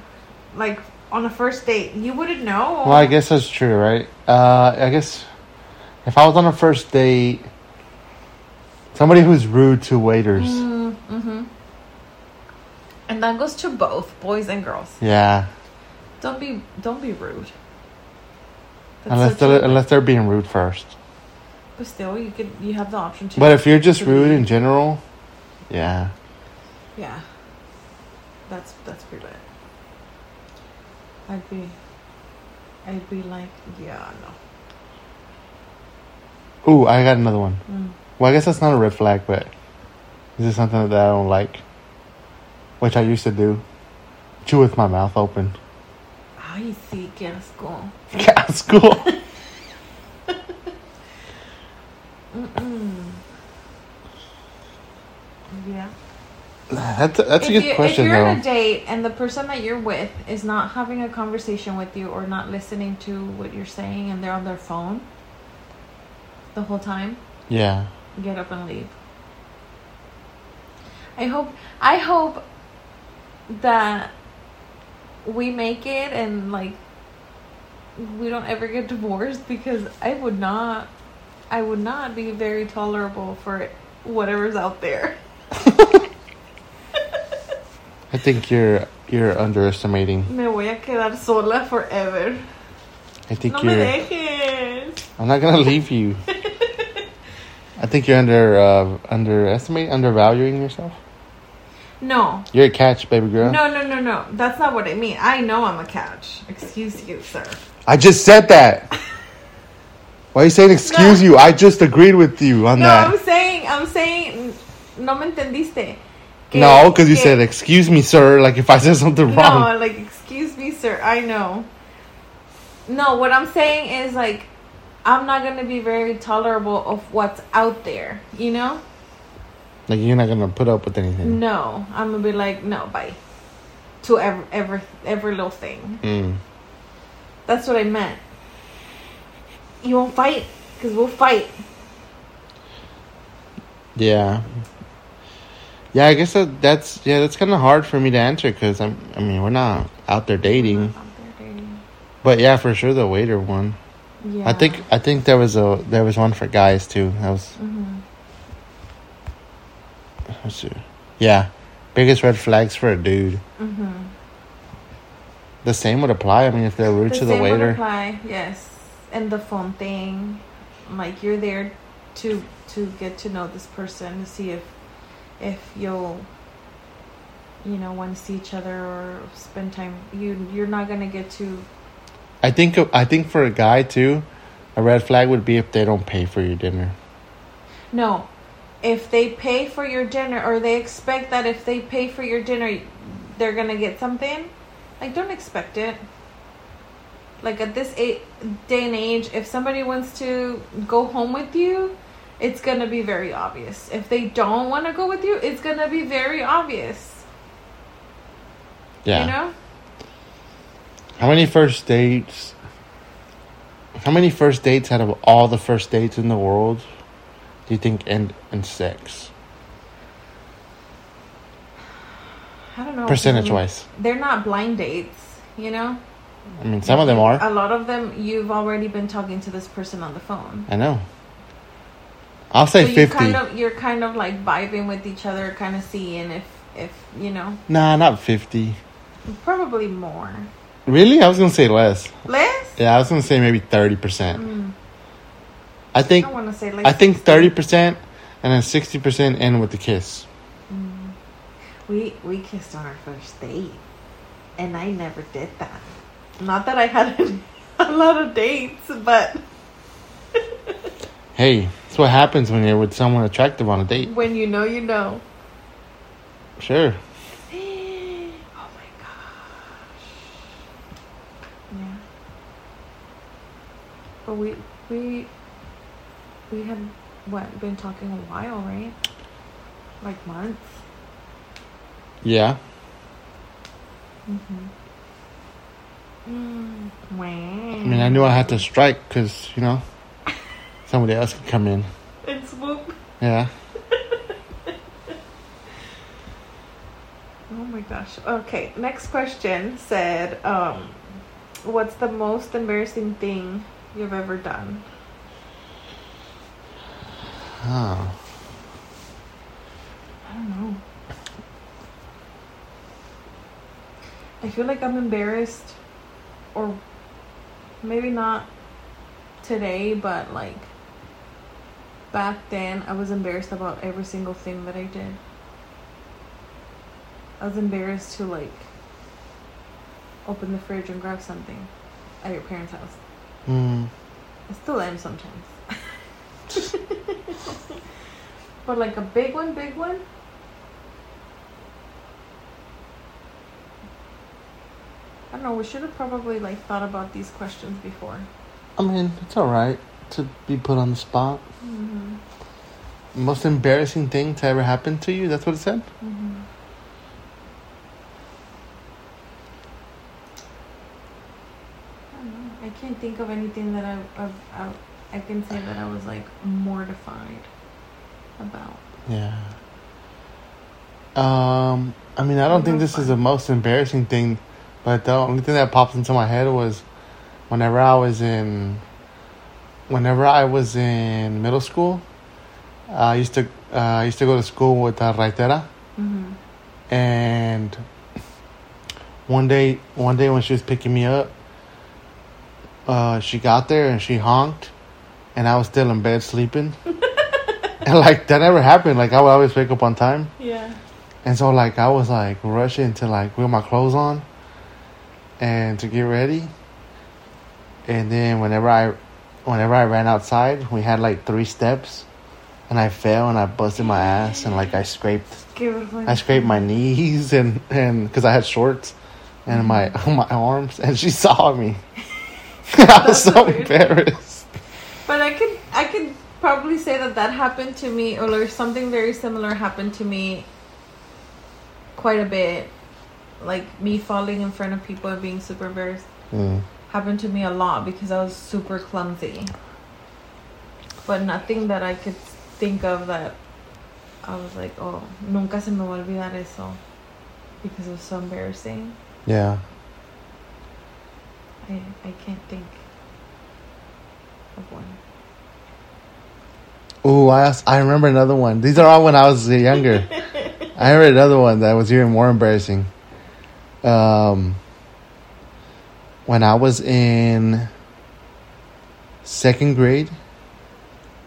[SPEAKER 1] like on a first date, you wouldn't know.
[SPEAKER 2] well, I guess that's true, right? Uh, I guess if I was on a first date, somebody who's rude to waiters.
[SPEAKER 1] Mm, hmm And that goes to both boys and girls.
[SPEAKER 2] Yeah,
[SPEAKER 1] Don't be, don't be rude. That's
[SPEAKER 2] unless they're unless they're being rude first.
[SPEAKER 1] But still, you could, you have the option to.
[SPEAKER 2] But if you're just rude
[SPEAKER 1] be-
[SPEAKER 2] in general, yeah.
[SPEAKER 1] Yeah. That's that's pretty bad. I'd be I'd be like, yeah, no.
[SPEAKER 2] Ooh, I got another one.
[SPEAKER 1] Mm.
[SPEAKER 2] Well, I guess that's not a red flag, but this is something that I don't like, which I used to do. Chew with my mouth open.
[SPEAKER 1] Ay, sí, qué asco. *laughs*
[SPEAKER 2] School. *laughs*
[SPEAKER 1] Mm-mm. Yeah.
[SPEAKER 2] That's a, that's a
[SPEAKER 1] if,
[SPEAKER 2] good
[SPEAKER 1] you,
[SPEAKER 2] question
[SPEAKER 1] if you're
[SPEAKER 2] though.
[SPEAKER 1] on a date and the person that you're with is not having a conversation with you or not listening to what you're saying and they're on their phone the whole time,
[SPEAKER 2] yeah.
[SPEAKER 1] get up and leave. I hope I hope that we make it and like we don't ever get divorced because I would not I would not be very tolerable for whatever's out there. *laughs*
[SPEAKER 2] I think you're you're underestimating.
[SPEAKER 1] Me voy a quedar sola forever.
[SPEAKER 2] I think
[SPEAKER 1] No me
[SPEAKER 2] you're.
[SPEAKER 1] dejes.
[SPEAKER 2] I'm not gonna leave you. *laughs* I think you're under uh, underestimating, undervaluing yourself.
[SPEAKER 1] No.
[SPEAKER 2] You're a catch, baby girl.
[SPEAKER 1] No, no, no, no. That's not what I mean. I know I'm a catch. Excuse you, sir.
[SPEAKER 2] I just said that. Why are you saying excuse
[SPEAKER 1] No.
[SPEAKER 2] you? I just agreed with you on
[SPEAKER 1] No,
[SPEAKER 2] that.
[SPEAKER 1] No, I'm saying, I'm saying, no me entendiste. Que-
[SPEAKER 2] no, because you
[SPEAKER 1] que-
[SPEAKER 2] said excuse me, sir. Like if I said something wrong.
[SPEAKER 1] No, like, excuse me, sir. I know. No, what I'm saying is, like, I'm not to be very tolerable of what's out there, you know?
[SPEAKER 2] Like you're not gonna put up with anything.
[SPEAKER 1] No, I'm to be like, no, bye. To every, every, every little thing.
[SPEAKER 2] Mm.
[SPEAKER 1] That's what I meant. You won't fight? Because we'll fight.
[SPEAKER 2] Yeah. Yeah, I guess that, that's yeah, that's kind of hard for me to answer because I'm. I mean, we're not out there dating,
[SPEAKER 1] Out there dating.
[SPEAKER 2] But yeah, for sure the waiter one.
[SPEAKER 1] Yeah.
[SPEAKER 2] I think I think there was a there was one for guys too. That was
[SPEAKER 1] hmm
[SPEAKER 2] let's see. Yeah, biggest red flags for a dude.
[SPEAKER 1] hmm
[SPEAKER 2] The same would apply. I mean, if they're rude to the
[SPEAKER 1] same would
[SPEAKER 2] waiter.
[SPEAKER 1] apply, yes. And the phone thing, like you're there to to get to know this person to see if if you'll you know want to see each other or spend time. You you're not gonna get to
[SPEAKER 2] I think I think for a guy too, a red flag would be if they don't pay for your dinner.
[SPEAKER 1] no. If they pay for your dinner or they expect that if they pay for your dinner, they're gonna get something. Like don't expect it. Like at this day and age, if somebody wants to go home with you, it's gonna be very obvious. If they don't want to go with you, it's gonna be very obvious.
[SPEAKER 2] Yeah.
[SPEAKER 1] You know?
[SPEAKER 2] How many first dates? How many first dates out of all the first dates in the world do you think end in sex?
[SPEAKER 1] I don't know.
[SPEAKER 2] Percentage wise.
[SPEAKER 1] Mm, they're not blind dates. You know?
[SPEAKER 2] I mean, some of them are.
[SPEAKER 1] A lot of them, you've already been talking to this person on the phone.
[SPEAKER 2] I know. I'll say
[SPEAKER 1] so you
[SPEAKER 2] 50.
[SPEAKER 1] kind of you're kind of like vibing with each other, kind of seeing if if you know
[SPEAKER 2] Nah, not 50.
[SPEAKER 1] probably more
[SPEAKER 2] Really? I was going to say less.
[SPEAKER 1] less.
[SPEAKER 2] Yeah, I was going to say maybe 30%.
[SPEAKER 1] Mm,
[SPEAKER 2] I
[SPEAKER 1] I
[SPEAKER 2] think
[SPEAKER 1] don't want to say like
[SPEAKER 2] I think 30% and then 60% end with the kiss.
[SPEAKER 1] Mm. We we kissed on our first date, and I never did that. Not that I had a *laughs* lot of dates, but *laughs*
[SPEAKER 2] Hey, that's what happens when you're with someone attractive on a date.
[SPEAKER 1] when you know, you know.
[SPEAKER 2] Sure.
[SPEAKER 1] oh my gosh. Yeah. But we we we had what been talking a while, right? Like months.
[SPEAKER 2] Yeah.
[SPEAKER 1] Mm-hmm. Mm, wow.
[SPEAKER 2] I mean, I knew I had to strike because, you know, *laughs* somebody else could come in.
[SPEAKER 1] And swoop.
[SPEAKER 2] Yeah. *laughs*
[SPEAKER 1] Oh my gosh. Okay, next question said, um, what's the most embarrassing thing you've ever done?
[SPEAKER 2] Oh.
[SPEAKER 1] I don't know. I feel like I'm embarrassed, or maybe not today, but like back then, I was embarrassed about every single thing that I did. I was embarrassed to like open the fridge and grab something at your parents' house.
[SPEAKER 2] Hmm.
[SPEAKER 1] I still am sometimes. but like a big one, big one. I don't know. We should have probably like thought about these questions before.
[SPEAKER 2] I mean, it's all right to be put on the spot.
[SPEAKER 1] Mm-hmm.
[SPEAKER 2] Most embarrassing thing to ever happen to you? That's what it said?
[SPEAKER 1] Mm-hmm. I don't know. I can't think of anything that I, I, I, I can say that I was like mortified about.
[SPEAKER 2] Yeah. Um, I mean, I don't think this is the most embarrassing thing, but the only thing that pops into my head was whenever I was in whenever I was in middle school, I used to uh, I used to go to school with uh, Raitera,
[SPEAKER 1] Mm-hmm.
[SPEAKER 2] and one day one day when she was picking me up, uh, she got there and she honked, and I was still in bed sleeping, *laughs* and like that never happened. Like I would always wake up on time.
[SPEAKER 1] Yeah.
[SPEAKER 2] And so like I was like rushing to like put my clothes on and to get ready. And then whenever I whenever I ran outside, we had like three steps and I fell and I busted my ass and like I scraped I scraped my knees and and cuz I had shorts and my *laughs* my arms and she saw me. *laughs* I was so embarrassed.
[SPEAKER 1] But I could I could probably say that that happened to me, or something very similar happened to me quite a bit. Like me falling in front of people and being super embarrassed
[SPEAKER 2] Mm.
[SPEAKER 1] happened to me a lot because I was super clumsy. But nothing that I could think of that I was like, oh, nunca se me va a olvidar eso because it was so embarrassing.
[SPEAKER 2] Yeah.
[SPEAKER 1] I I can't think of one.
[SPEAKER 2] Ooh, I I remember another one. These are all when I was younger. *laughs* I heard another one that was even more embarrassing. Um, when I was in second grade,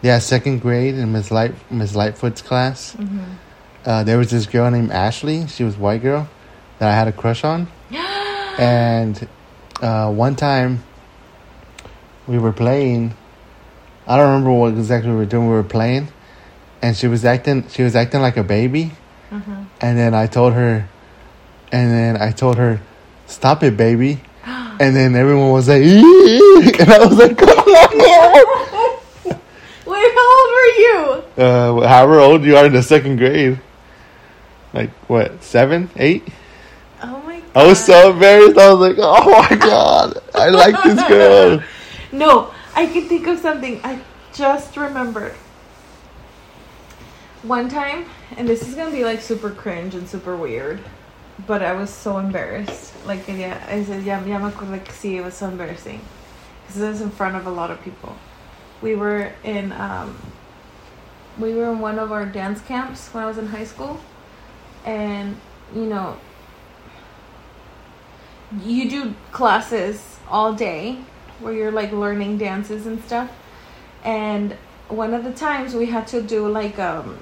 [SPEAKER 2] yeah, second grade in Miss Light Miss Lightfoot's class,
[SPEAKER 1] Mm-hmm.
[SPEAKER 2] uh, there was this girl named Ashley. She was a white girl that I had a crush on, *gasps* and uh, one time we were playing. I don't remember what exactly we were doing. We were playing, and she was acting. She was acting like a baby.
[SPEAKER 1] Uh-huh.
[SPEAKER 2] And then I told her, and then I told her, "Stop it, baby." *gasps* And then everyone was like, "Eee!" *laughs* and I was like, "Oh *laughs*
[SPEAKER 1] Wait, how old were you?
[SPEAKER 2] Uh, however old you are in the second grade, like what, seven, eight? I was so embarrassed. I was like, "Oh my *laughs* god, I like this girl."
[SPEAKER 1] No, I can think of something. I just remembered. One time, and this is gonna be like super cringe and super weird, but I was so embarrassed. Like, yeah, I said, yeah, yeah, me acuerdo que sí, it was so embarrassing. Because it was in front of a lot of people. We were in, um, we were in one of our dance camps when I was in high school. And, you know, you do classes all day where you're like learning dances and stuff. And one of the times we had to do like um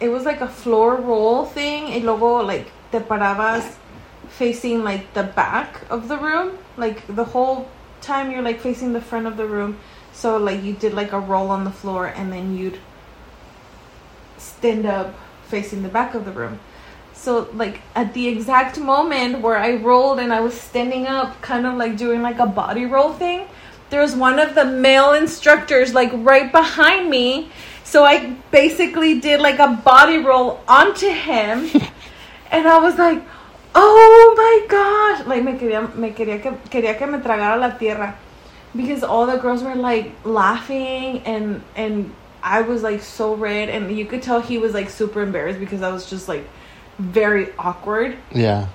[SPEAKER 1] it was like a floor roll thing. Y luego like te parabas facing like the back of the room. Like the whole time you're like facing the front of the room. So like you did like a roll on the floor and then you'd stand up facing the back of the room. So like at the exact moment where I rolled and I was standing up, kind of like doing like a body roll thing, there was one of the male instructors like right behind me. So I basically did like a body roll onto him, *laughs* and I was like, "Oh my gosh!" Like me quería, me quería que quería que me tragara la tierra, because all the girls were like laughing and and I was like so red, and you could tell he was like super embarrassed because I was just like very awkward.
[SPEAKER 2] Yeah.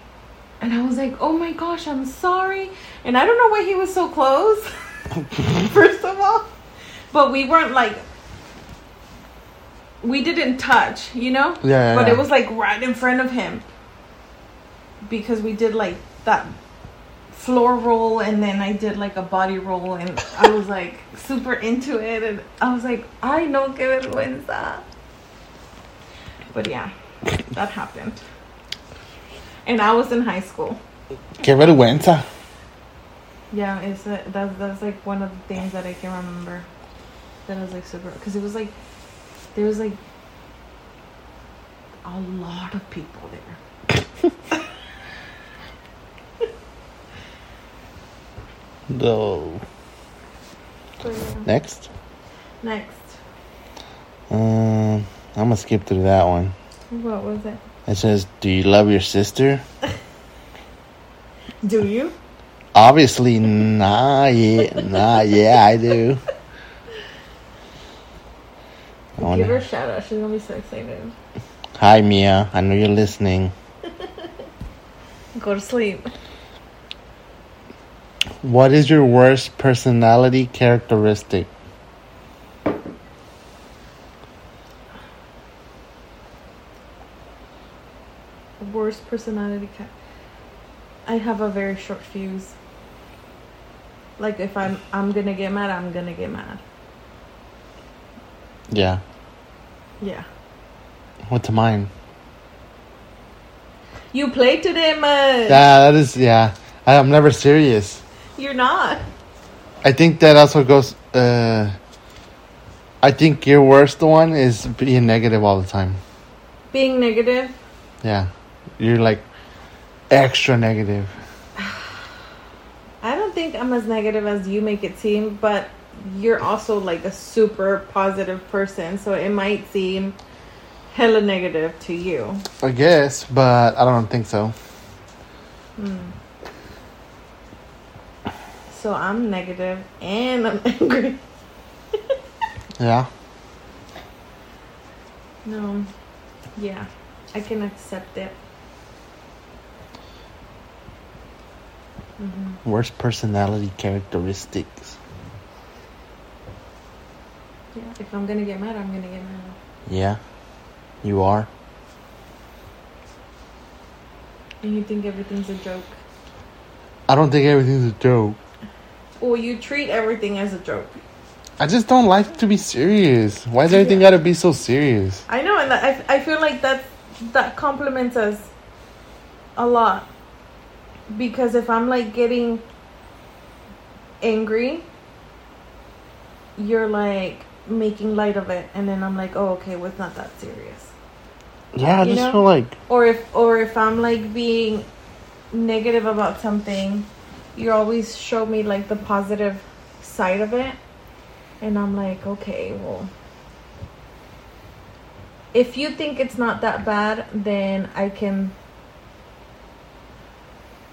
[SPEAKER 1] And I was like, oh my gosh, I'm sorry. And I don't know why he was so close, *laughs* first of all. But we weren't like, we didn't touch, you know?
[SPEAKER 2] Yeah,
[SPEAKER 1] But
[SPEAKER 2] yeah.
[SPEAKER 1] it was like right in front of him. Because we did like that floor roll and then I did like a body roll and I was like *laughs* super into it. And I was like, I know que vergüenza. But yeah, that happened. And I was in high school.
[SPEAKER 2] Qué vergüenza.
[SPEAKER 1] Yeah, it's a, that's that's like one of the things that I can remember. That was like super because it was like there was like a lot of people there.
[SPEAKER 2] No.
[SPEAKER 1] But, yeah.
[SPEAKER 2] Next.
[SPEAKER 1] Next,
[SPEAKER 2] Um, I'm gonna skip through that one.
[SPEAKER 1] What was it?
[SPEAKER 2] It says, "Do you love your sister?" *laughs*
[SPEAKER 1] Do you?
[SPEAKER 2] Obviously, nah, yeah, nah, yeah, I do. I
[SPEAKER 1] Give her a shout out. She's gonna be so excited.
[SPEAKER 2] Hi, Mia. I know you're listening. *laughs*
[SPEAKER 1] Go to sleep.
[SPEAKER 2] What is your worst personality characteristic?
[SPEAKER 1] Worst personality ca- I have a very short fuse. Like if I'm I'm gonna get mad, I'm gonna get mad.
[SPEAKER 2] Yeah.
[SPEAKER 1] Yeah.
[SPEAKER 2] What's mine?
[SPEAKER 1] You play today, much.
[SPEAKER 2] Yeah, that is yeah. I, I'm never serious.
[SPEAKER 1] You're not.
[SPEAKER 2] I think that also goes. Uh, I think your worst one is being negative all the time.
[SPEAKER 1] Being negative.
[SPEAKER 2] Yeah, you're like extra negative. *sighs*
[SPEAKER 1] I don't think I'm as negative as you make it seem, but you're also like a super positive person, so it might seem hella negative to you.
[SPEAKER 2] I guess, but I don't think so.
[SPEAKER 1] Hmm. So I'm negative and I'm *laughs* angry.
[SPEAKER 2] Yeah.
[SPEAKER 1] No. Yeah. I can accept it. Hmm
[SPEAKER 2] Worst personality characteristics.
[SPEAKER 1] Yeah. If I'm gonna get mad, I'm gonna get mad.
[SPEAKER 2] Yeah, you are.
[SPEAKER 1] And you think everything's a joke.
[SPEAKER 2] I don't think everything's a joke.
[SPEAKER 1] Well, you treat everything as a joke.
[SPEAKER 2] I just don't like to be serious. Why does everything gotta be so serious?
[SPEAKER 1] I know, and I, I feel like that that complements us a lot. Because if I'm like getting angry, you're like making light of it, and then I'm like, oh, okay, well, it's not that serious.
[SPEAKER 2] Yeah, I
[SPEAKER 1] You
[SPEAKER 2] just
[SPEAKER 1] know?
[SPEAKER 2] feel like
[SPEAKER 1] Or if or if I'm like being negative about something, you always show me like the positive side of it, and I'm like, okay, well. If you think it's not that bad, then I can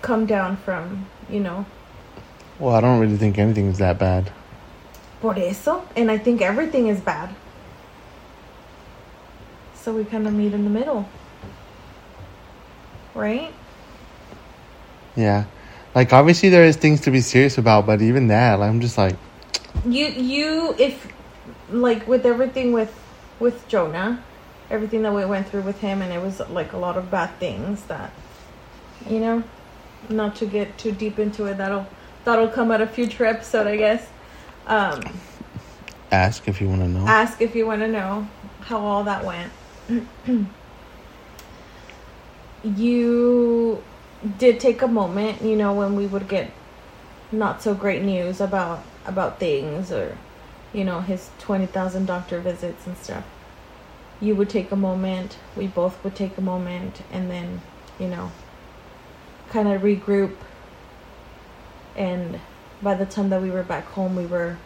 [SPEAKER 1] come down from, you know,
[SPEAKER 2] Well, I don't really think anything is that bad.
[SPEAKER 1] por eso. And I think everything is bad. So we kind of meet in the middle. Right?
[SPEAKER 2] Yeah. Like obviously there is things to be serious about, but even that, I'm just like
[SPEAKER 1] you you if like with everything with with Jonah, everything that we went through with him, and it was like a lot of bad things that, you know, not to get too deep into it. That'll that'll come at a future episode, I guess. Um,
[SPEAKER 2] ask if you want to know.
[SPEAKER 1] ask if you want to know how all that went. *clears throat* you did take a moment, you know, when we would get not so great news about about things or you know his 20,000 doctor visits and stuff. You would take a moment, we both would take a moment and then, you know, kind of regroup and by the time that we were back home, we were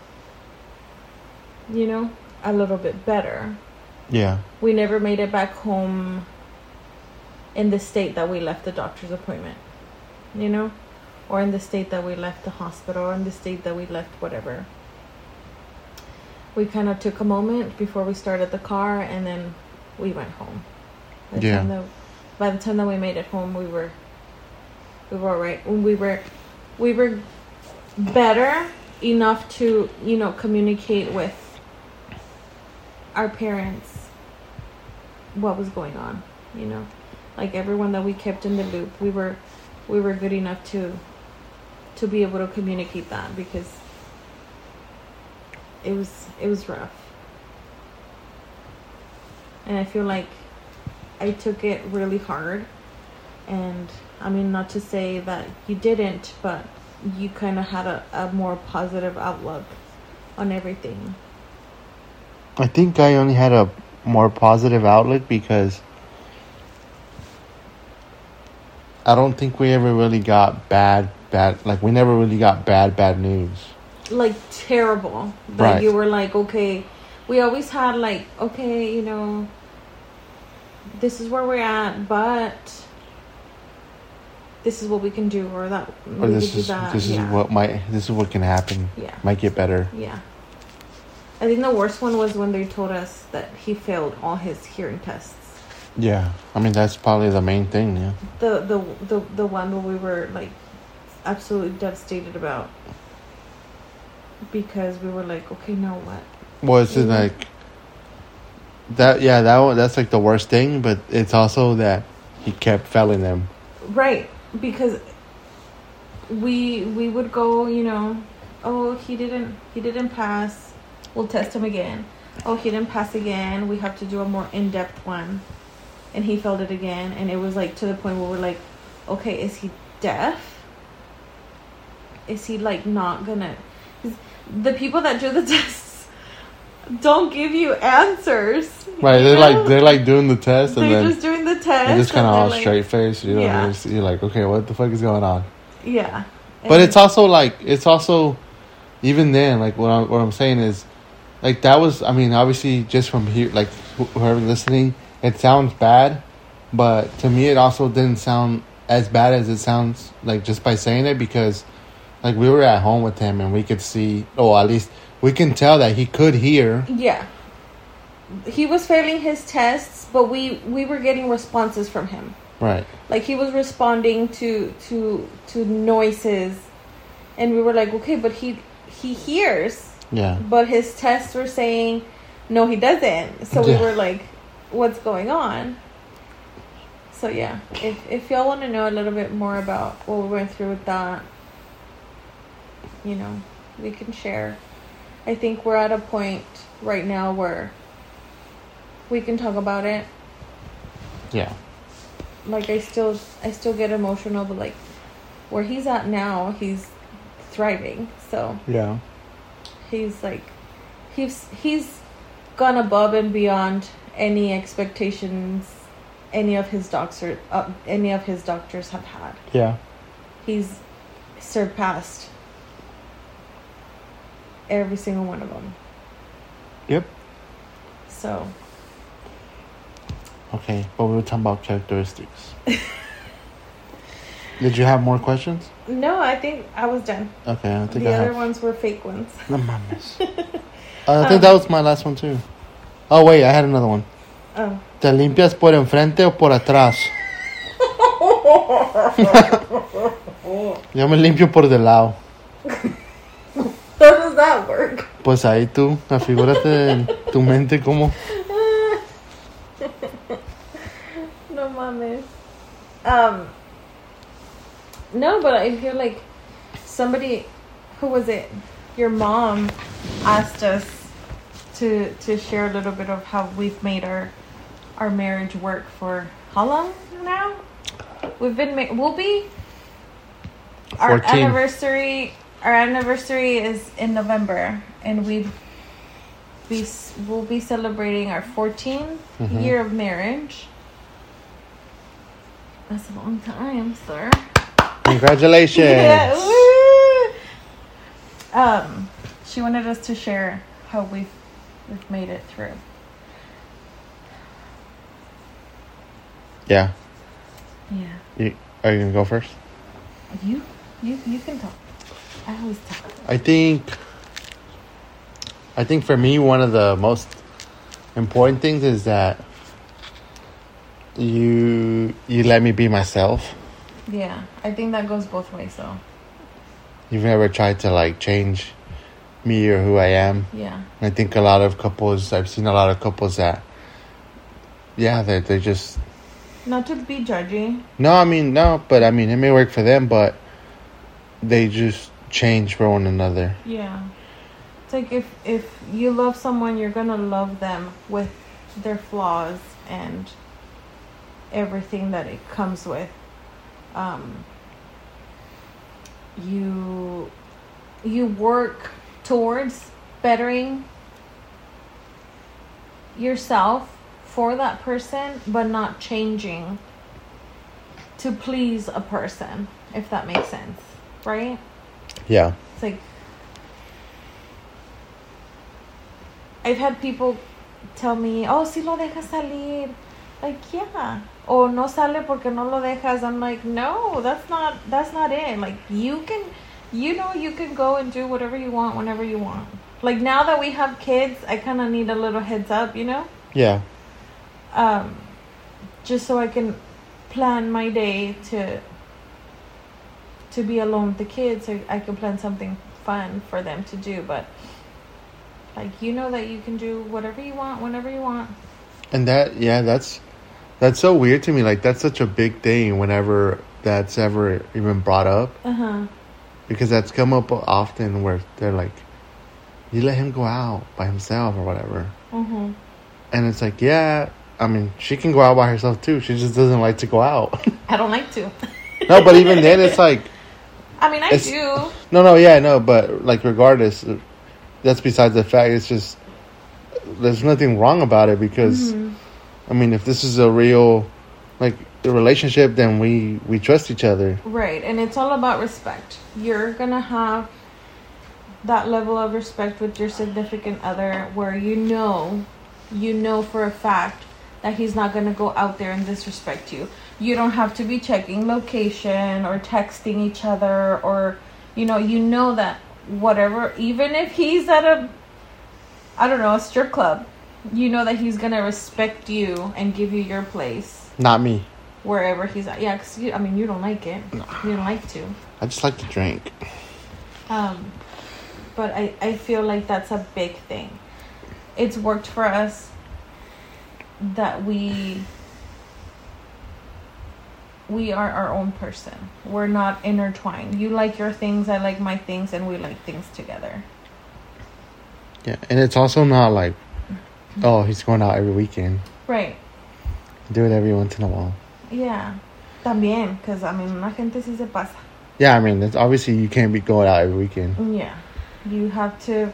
[SPEAKER 1] you know, a little bit better
[SPEAKER 2] Yeah.
[SPEAKER 1] we never made it back home in the state that we left the doctor's appointment, you know, or in the state that we left the hospital, or in the state that we left whatever. We kind of took a moment before we started the car, and then we went home. By the
[SPEAKER 2] Yeah.
[SPEAKER 1] Time that, by the time that we made it home, we were we were right. We were we were better enough to you know communicate with our parents what was going on you know like everyone that we kept in the loop we were we were good enough to to be able to communicate that because it was it was rough and i feel like i took it really hard and i mean not to say that you didn't but you kind of had a, a more positive outlook on everything
[SPEAKER 2] I think I only had a more positive outlook because I don't think we ever really got bad, bad. Like we never really got bad, bad news.
[SPEAKER 1] like terrible that
[SPEAKER 2] Right.
[SPEAKER 1] you were like okay we always had like okay you know this is where we're at but this is what we can do or that
[SPEAKER 2] Or this is
[SPEAKER 1] that.
[SPEAKER 2] this
[SPEAKER 1] yeah.
[SPEAKER 2] is what might this is what can happen.
[SPEAKER 1] yeah
[SPEAKER 2] Might get better.
[SPEAKER 1] yeah i think the worst one was when they told us that he failed all his hearing tests
[SPEAKER 2] Yeah, I mean that's probably the main thing. Yeah.
[SPEAKER 1] the the the, the one where we were like absolutely devastated about because we were like, okay, now what?
[SPEAKER 2] Was it like that? Yeah, that one. That's like the worst thing. But it's also that he kept failing them.
[SPEAKER 1] Right, because we we would go, you know, oh he didn't he didn't pass. We'll test him again. Oh he didn't pass again. We have to do a more in depth one, and he failed it again. And it was like to the point where we're like, okay, is he deaf? Is he like not gonna The people that do the *laughs* tests don't give you answers.
[SPEAKER 2] Right? They're
[SPEAKER 1] know?
[SPEAKER 2] like they're like doing the test, and
[SPEAKER 1] they're
[SPEAKER 2] then
[SPEAKER 1] just doing the test.
[SPEAKER 2] they're just kind of all
[SPEAKER 1] like-
[SPEAKER 2] straight face. You know,
[SPEAKER 1] Yeah.
[SPEAKER 2] you're, like, okay, what the fuck is going on?
[SPEAKER 1] Yeah.
[SPEAKER 2] But it's also like it's also even then like what I'm what I'm saying is like that was I mean obviously just from here like wh- whoever listening it sounds bad, but to me it also didn't sound as bad as it sounds like just by saying it because like we were at home with him and we could see oh at least we can tell that he could hear
[SPEAKER 1] Yeah. He was failing his tests, but we we were getting responses from him.
[SPEAKER 2] right
[SPEAKER 1] Like he was responding to to to noises and we were like, "Okay, but he he hears."
[SPEAKER 2] yeah
[SPEAKER 1] But his tests were saying no, he doesn't. So we were like, "What's going on?" So yeah, if if y'all want to know a little bit more about what we went through with that, you know, we can share. I think we're at a point right now where we can talk about it.
[SPEAKER 2] yeah
[SPEAKER 1] Like I still I still get emotional, but like where he's at now, he's thriving. So
[SPEAKER 2] yeah
[SPEAKER 1] he's like he's he's gone above and beyond any expectations any of his doctor uh, any of his doctors have had
[SPEAKER 2] yeah
[SPEAKER 1] he's surpassed every single one of them
[SPEAKER 2] yep
[SPEAKER 1] so
[SPEAKER 2] okay but we were talking about characteristics *laughs* did you have more questions
[SPEAKER 1] no i think i was done
[SPEAKER 2] okay I think
[SPEAKER 1] the
[SPEAKER 2] I
[SPEAKER 1] other
[SPEAKER 2] have
[SPEAKER 1] ones were fake ones *laughs*
[SPEAKER 2] No mames. *laughs* Uh, I think
[SPEAKER 1] Um,
[SPEAKER 2] that was my last one too. Oh wait, I had another one.
[SPEAKER 1] oh
[SPEAKER 2] ¿Te limpias por enfrente o por atrás? Yo me limpio por del lado.
[SPEAKER 1] Does that work
[SPEAKER 2] Pues ahí tú, afigúrate en tu mente como.
[SPEAKER 1] no mames. Um, no, but I feel like somebody, who was it? Your mom asked us to to share a little bit of how we've made our our marriage work for how long now? We've been ma- we'll be our
[SPEAKER 2] 14.
[SPEAKER 1] anniversary. Our anniversary is in November, and we we will be celebrating our 14th
[SPEAKER 2] Mhm.
[SPEAKER 1] year of marriage. That's a long time, sir.
[SPEAKER 2] Congratulations. *laughs*
[SPEAKER 1] Yeah! Um, she wanted us to share how we've we've made it through.
[SPEAKER 2] Yeah.
[SPEAKER 1] Yeah,
[SPEAKER 2] You, are you gonna go first?
[SPEAKER 1] you you you can talk. I always talk.
[SPEAKER 2] I think. I think for me, one of the most important things is that you you let me be myself.
[SPEAKER 1] Yeah, I think that goes both ways. So
[SPEAKER 2] You've never tried to like change me or who I am.
[SPEAKER 1] yeah,
[SPEAKER 2] I think a lot of couples, I've seen a lot of couples that, yeah, they they just
[SPEAKER 1] not to be judgy.
[SPEAKER 2] no. I mean no, but I mean it may work for them, but they just change for one another.
[SPEAKER 1] Yeah, it's like if if you love someone, you're gonna love them with their flaws and everything that it comes with. Um, you you work towards bettering yourself for that person, but not changing to please a person, if that makes sense, right?
[SPEAKER 2] Yeah,
[SPEAKER 1] It's like I've had people tell me, "Oh, si lo dejas salir." Like, yeah. Or no sale porque no lo dejas. I'm like, "No, that's not that's not it." Like, you can you know you can go and do whatever you want whenever you want. Like now that we have kids, I kind of need a little heads up, you know?
[SPEAKER 2] yeah,
[SPEAKER 1] um, just so I can plan my day to to be alone with the kids, so I can plan something fun for them to do. But like you know that you can do whatever you want whenever you want.
[SPEAKER 2] And that, yeah, that's that's so weird to me. Like that's such a big thing whenever that's ever even brought up,
[SPEAKER 1] Uh huh.
[SPEAKER 2] because that's come up often where they're like, "You let him go out by himself or whatever,"
[SPEAKER 1] Mhm.
[SPEAKER 2] and it's like, yeah, I mean, she can go out by herself too. She just doesn't like to go out. *laughs*
[SPEAKER 1] I don't like to.
[SPEAKER 2] no, but even then, it's *laughs* like,
[SPEAKER 1] I mean, I
[SPEAKER 2] It's-
[SPEAKER 1] do.
[SPEAKER 2] no, no, yeah, no, but like regardless, that's besides the fact. It's just there's nothing wrong about it because.
[SPEAKER 1] Mhm.
[SPEAKER 2] I mean, if this is a real, like, a relationship, then we we trust each other.
[SPEAKER 1] Right, and it's all about respect. You're gonna have that level of respect with your significant other where you know, you know for a fact that he's not gonna go out there and disrespect you. You don't have to be checking location or texting each other or, you know, you know that whatever, even if he's at a, I don't know, a strip club, you know that he's gonna respect you and give you your place
[SPEAKER 2] Not me.
[SPEAKER 1] wherever he's at. Yeah, cause you, I mean, you don't like it. You don't like to.
[SPEAKER 2] I just like to drink.
[SPEAKER 1] Um, but I, I feel like that's a big thing. It's worked for us that we we are our own person. We're not intertwined. You like your things, I like my things, and we like things together.
[SPEAKER 2] Yeah, and it's also not like, oh, he's going out every weekend.
[SPEAKER 1] Right.
[SPEAKER 2] Do it every once in a while.
[SPEAKER 1] Yeah. También, because I mean, la gente sí se pasa.
[SPEAKER 2] Yeah, I mean, it's obviously you can't be going out every weekend.
[SPEAKER 1] Yeah. You have to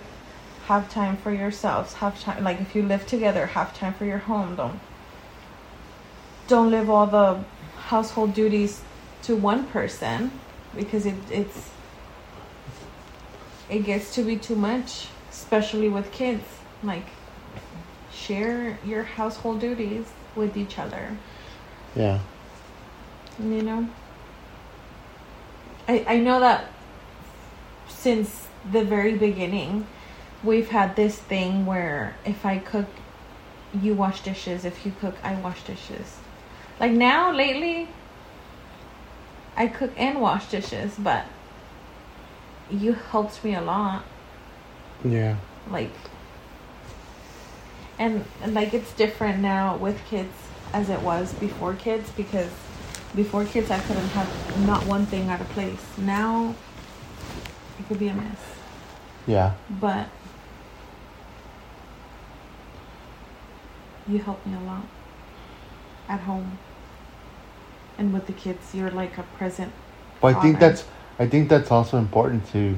[SPEAKER 1] have time for yourselves. Have time like if you live together, have time for your home. Don't don't live all the household duties to one person because it it's it gets to be too much, especially with kids. Like share your household duties with each other.
[SPEAKER 2] Yeah.
[SPEAKER 1] You know? I I know that since the very beginning we've had this thing where if I cook you wash dishes, if you cook I wash dishes. Like now lately I cook and wash dishes, but you helped me a lot.
[SPEAKER 2] Yeah.
[SPEAKER 1] Like and, and like it's different now with kids as it was before kids because before kids I couldn't have not one thing out of place. Now it could be a mess.
[SPEAKER 2] Yeah.
[SPEAKER 1] But you helped me a lot at home. And with the kids, you're like a present.
[SPEAKER 2] But I think that's I think that's also important too.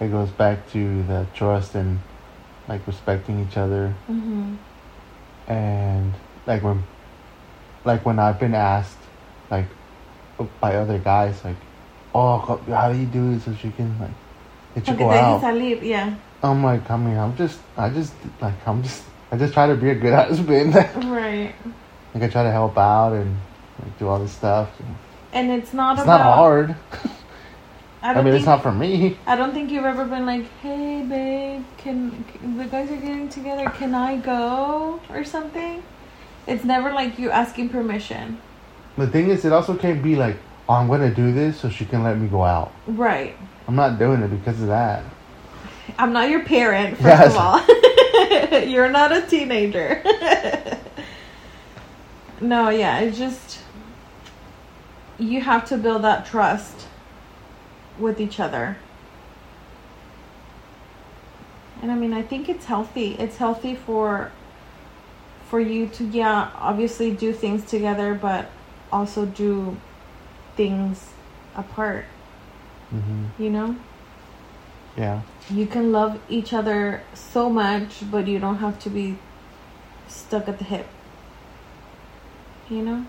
[SPEAKER 2] It goes back to the trust and like respecting each other
[SPEAKER 1] Mm-hmm.
[SPEAKER 2] and like when like when I've been asked like by other guys like oh how do you do it so she can like you
[SPEAKER 1] Porque
[SPEAKER 2] go out
[SPEAKER 1] salir, yeah.
[SPEAKER 2] I'm like I mean I'm just I just like I'm just I just try to be a good *laughs* husband
[SPEAKER 1] Right.
[SPEAKER 2] like I try to help out and like do all this stuff
[SPEAKER 1] And it's not
[SPEAKER 2] it's
[SPEAKER 1] about.
[SPEAKER 2] not hard *laughs*
[SPEAKER 1] I *laughs*
[SPEAKER 2] I, mean
[SPEAKER 1] think,
[SPEAKER 2] it's not for me
[SPEAKER 1] I don't think you've ever been like, "Hey, babe, can the guys are getting together? Can I go or something?" It's never like you asking permission.
[SPEAKER 2] the thing is it also can't be like oh I'm gonna do this so she can let me go out
[SPEAKER 1] Right.
[SPEAKER 2] I'm not doing it because of that
[SPEAKER 1] I'm not your parent, *laughs* first
[SPEAKER 2] Yes.
[SPEAKER 1] of all. You're not a teenager. no, yeah, it's just you have to build that trust with each other. And I mean, I think it's healthy. It's healthy for for you to yeah, obviously do things together, but also do things apart,
[SPEAKER 2] hmm
[SPEAKER 1] you know?
[SPEAKER 2] yeah
[SPEAKER 1] you can love each other so much, but you don't have to be stuck at the hip. You know?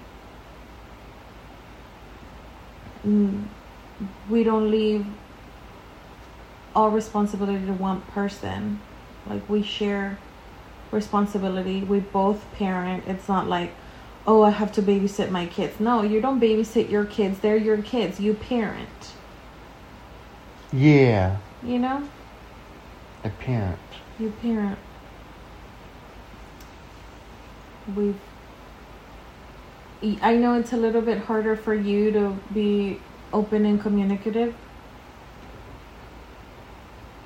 [SPEAKER 1] We don't leave all responsibility to one person. Like, we share responsibility. We both parent. It's not like, oh, I have to babysit my kids. No, you don't babysit your kids. They're your kids. You parent.
[SPEAKER 2] yeah
[SPEAKER 1] You know?
[SPEAKER 2] a parent
[SPEAKER 1] You parent. We've. I know it's a little bit harder for you to be open and communicative.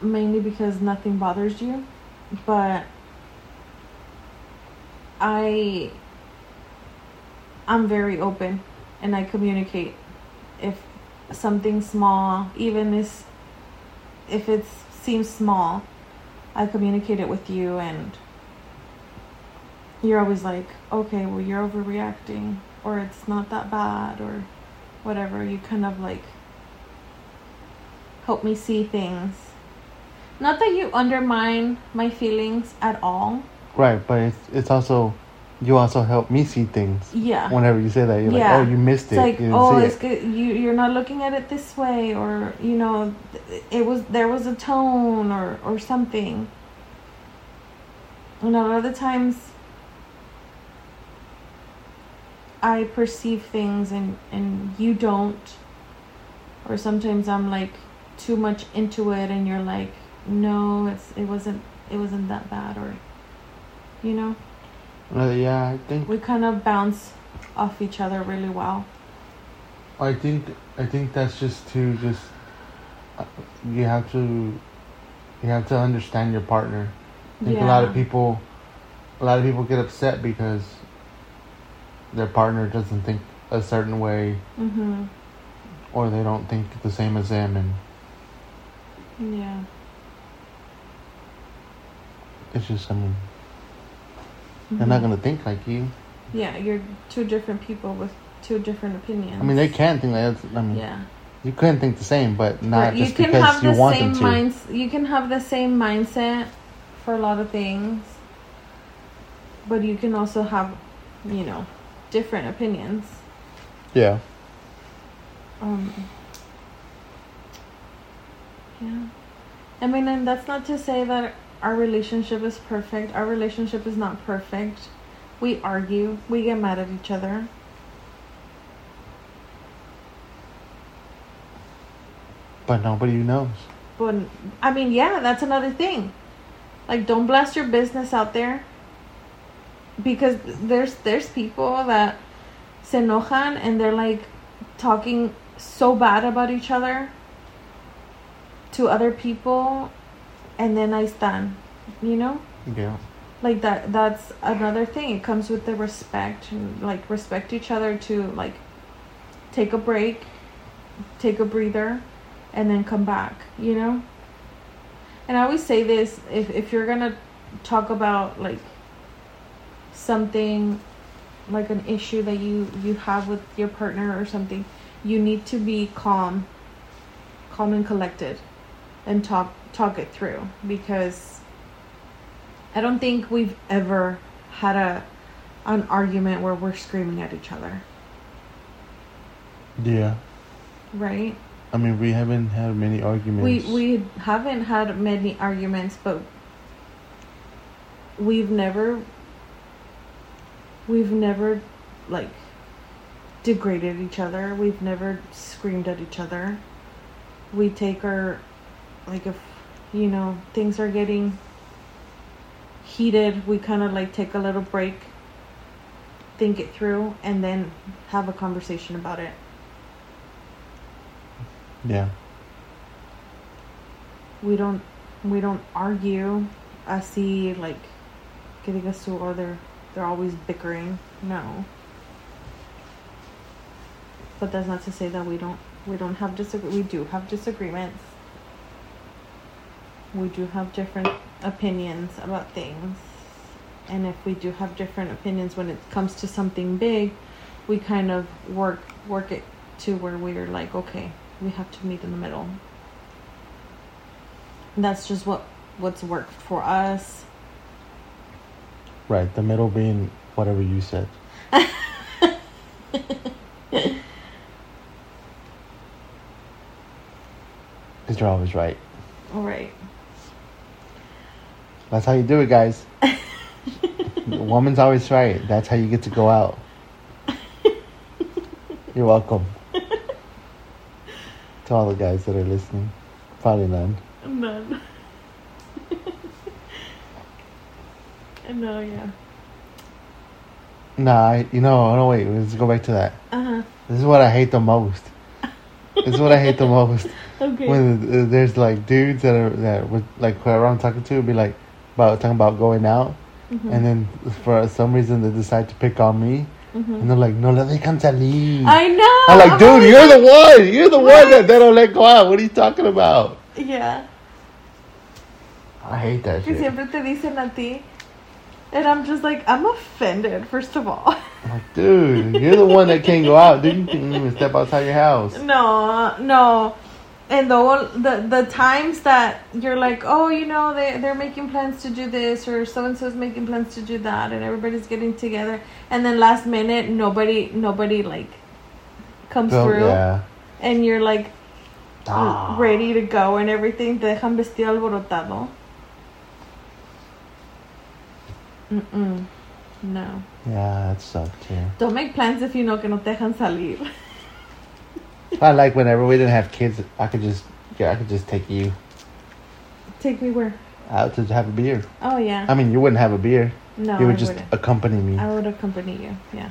[SPEAKER 1] Mainly because nothing bothers you. But i i'm very open and i communicate. If something small even is if it seems small i communicate it with you and you're always like okay well you're overreacting or it's not that bad or whatever you kind of like help me see things not that you undermine my feelings at all
[SPEAKER 2] Right, but it's it's also you also help me see things.
[SPEAKER 1] yeah
[SPEAKER 2] Whenever you say that, you're
[SPEAKER 1] Yeah.
[SPEAKER 2] like, oh, you missed
[SPEAKER 1] it's
[SPEAKER 2] it.
[SPEAKER 1] like
[SPEAKER 2] you
[SPEAKER 1] oh it's
[SPEAKER 2] it.
[SPEAKER 1] good you you're not looking at it this way or you know it was there was a tone or or something and a lot of the times i perceive things and and you don't. Or sometimes i'm like too much into it and you're like no it's it wasn't it wasn't that bad or you know?
[SPEAKER 2] Uh, yeah, I think
[SPEAKER 1] we kind of bounce off each other really well.
[SPEAKER 2] I think I think that's just to just uh, you have to you have to understand your partner. I think a lot of people a lot of people get upset because their partner doesn't think a certain way
[SPEAKER 1] Mm-hmm.
[SPEAKER 2] or they don't think the same as them and
[SPEAKER 1] Yeah.
[SPEAKER 2] it's just I mean they're not
[SPEAKER 1] Mhm.
[SPEAKER 2] gonna think like you.
[SPEAKER 1] Yeah, you're two different people with two different opinions.
[SPEAKER 2] I mean they can think like that. I mean
[SPEAKER 1] Yeah.
[SPEAKER 2] you couldn't think the same, but not
[SPEAKER 1] Right, you
[SPEAKER 2] just
[SPEAKER 1] can
[SPEAKER 2] because
[SPEAKER 1] have
[SPEAKER 2] you
[SPEAKER 1] the
[SPEAKER 2] want
[SPEAKER 1] same
[SPEAKER 2] them to.
[SPEAKER 1] minds. You can have the same mindset for a lot of things, but you can also have, you know, different opinions.
[SPEAKER 2] Yeah.
[SPEAKER 1] Um. Yeah. I mean, and that's not to say that our relationship is perfect. Our relationship is not perfect. We argue. We get mad at each other.
[SPEAKER 2] But nobody knows.
[SPEAKER 1] But I mean, yeah, that's another thing. Like, don't blast your business out there. Because there's there's people that se enojan and they're like talking so bad about each other to other people, and then I stand, you know.
[SPEAKER 2] Yeah.
[SPEAKER 1] Like that. That's another thing. It comes with the respect and like respect each other to like take a break, take a breather, and then come back. You know. And I always say this: if if you're gonna talk about like something like an issue that you you have with your partner or something, you need to be calm, calm and collected, and talk talk it through because I don't think we've ever had a an argument where we're screaming at each other,
[SPEAKER 2] Yeah.
[SPEAKER 1] right?
[SPEAKER 2] I mean, we haven't had many arguments.
[SPEAKER 1] We we haven't had many arguments, but we've never we've never like degraded each other. We've never screamed at each other. We take our like if you know things are getting heated, we kind of like take a little break, think it through, and then have a conversation about it.
[SPEAKER 2] Yeah.
[SPEAKER 1] we don't we don't argue I see like que digas tú or they're always bickering. No. But that's not to say that we don't we don't have disagree we do have disagreements. We do have different opinions about things. And if we do have different opinions when it comes to something big we kind of work work it to where we're like okay we have to meet in the middle. That's just what what's worked for us
[SPEAKER 2] Right. The middle being whatever you said. *laughs* Because you're always right.
[SPEAKER 1] all right
[SPEAKER 2] That's how you do it, guys. the woman's always right. That's how you get to go out. You're welcome. *laughs* to all the guys that are listening. Probably none.
[SPEAKER 1] none no yeah
[SPEAKER 2] Nah, I, you know, no, wait. Let's go back to that.
[SPEAKER 1] uh-huh
[SPEAKER 2] This is what I hate the most. This is what I hate the most. *laughs*
[SPEAKER 1] Okay.
[SPEAKER 2] When uh, there's like dudes that are that would like whoever I'm talking to would be like about talking about going out,
[SPEAKER 1] Mhm.
[SPEAKER 2] and then for some reason they decide to pick on me,
[SPEAKER 1] Mhm.
[SPEAKER 2] and they're like, "No, let me come salir."
[SPEAKER 1] I know.
[SPEAKER 2] I'm like, dude,
[SPEAKER 1] always
[SPEAKER 2] you're the one. You're the one that they don't let go out. What are you talking about?
[SPEAKER 1] Yeah.
[SPEAKER 2] I hate that
[SPEAKER 1] Que
[SPEAKER 2] shit.
[SPEAKER 1] siempre te dicen a ti. And I'm just like, I'm offended, first of all.
[SPEAKER 2] Like, dude, you're the one that can't go out. Dude, you can't even step outside your house.
[SPEAKER 1] No, no. And the the the times that you're like, oh, you know, they they're making plans to do this, or so and so's making plans to do that, and everybody's getting together, and then last minute, nobody nobody like comes
[SPEAKER 2] So,
[SPEAKER 1] through,
[SPEAKER 2] yeah.
[SPEAKER 1] and you're like
[SPEAKER 2] Ah.
[SPEAKER 1] ready to go and everything. Te dejan vestido alborotado. Mm-mm. No.
[SPEAKER 2] Yeah, that sucked too.
[SPEAKER 1] Don't make plans if you know que no te dejan salir. *laughs*
[SPEAKER 2] I like whenever we didn't have kids, I could just, yeah, I could just take you
[SPEAKER 1] Take me where?
[SPEAKER 2] out to have a beer.
[SPEAKER 1] Oh yeah.
[SPEAKER 2] I mean, you wouldn't have a beer.
[SPEAKER 1] no,
[SPEAKER 2] you would
[SPEAKER 1] I
[SPEAKER 2] just
[SPEAKER 1] wouldn't.
[SPEAKER 2] accompany me.
[SPEAKER 1] I would accompany you. Yeah.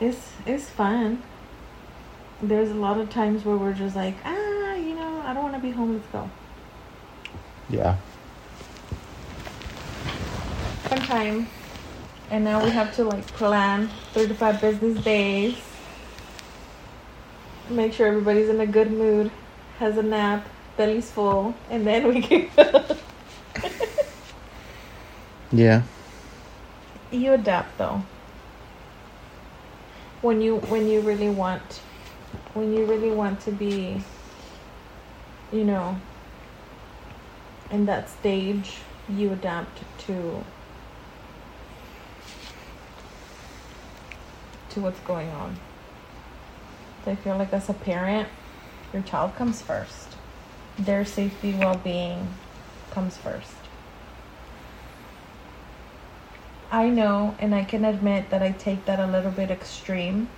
[SPEAKER 1] It's it's fun. There's a lot of times where we're just like, ah, you know, I don't want to be home. Let's go.
[SPEAKER 2] Yeah.
[SPEAKER 1] Fun time. And now we have to like plan 35 business days. Make sure everybody's in a good mood, has a nap, belly's full, and then we can. *laughs*
[SPEAKER 2] Yeah.
[SPEAKER 1] you adapt though. When you when you really want when you really want to be you know in that stage you adapt to to what's going on. So I feel like as a parent, your child comes first. Their safety, well being comes first. I know, and I can admit that I take that a little bit extreme.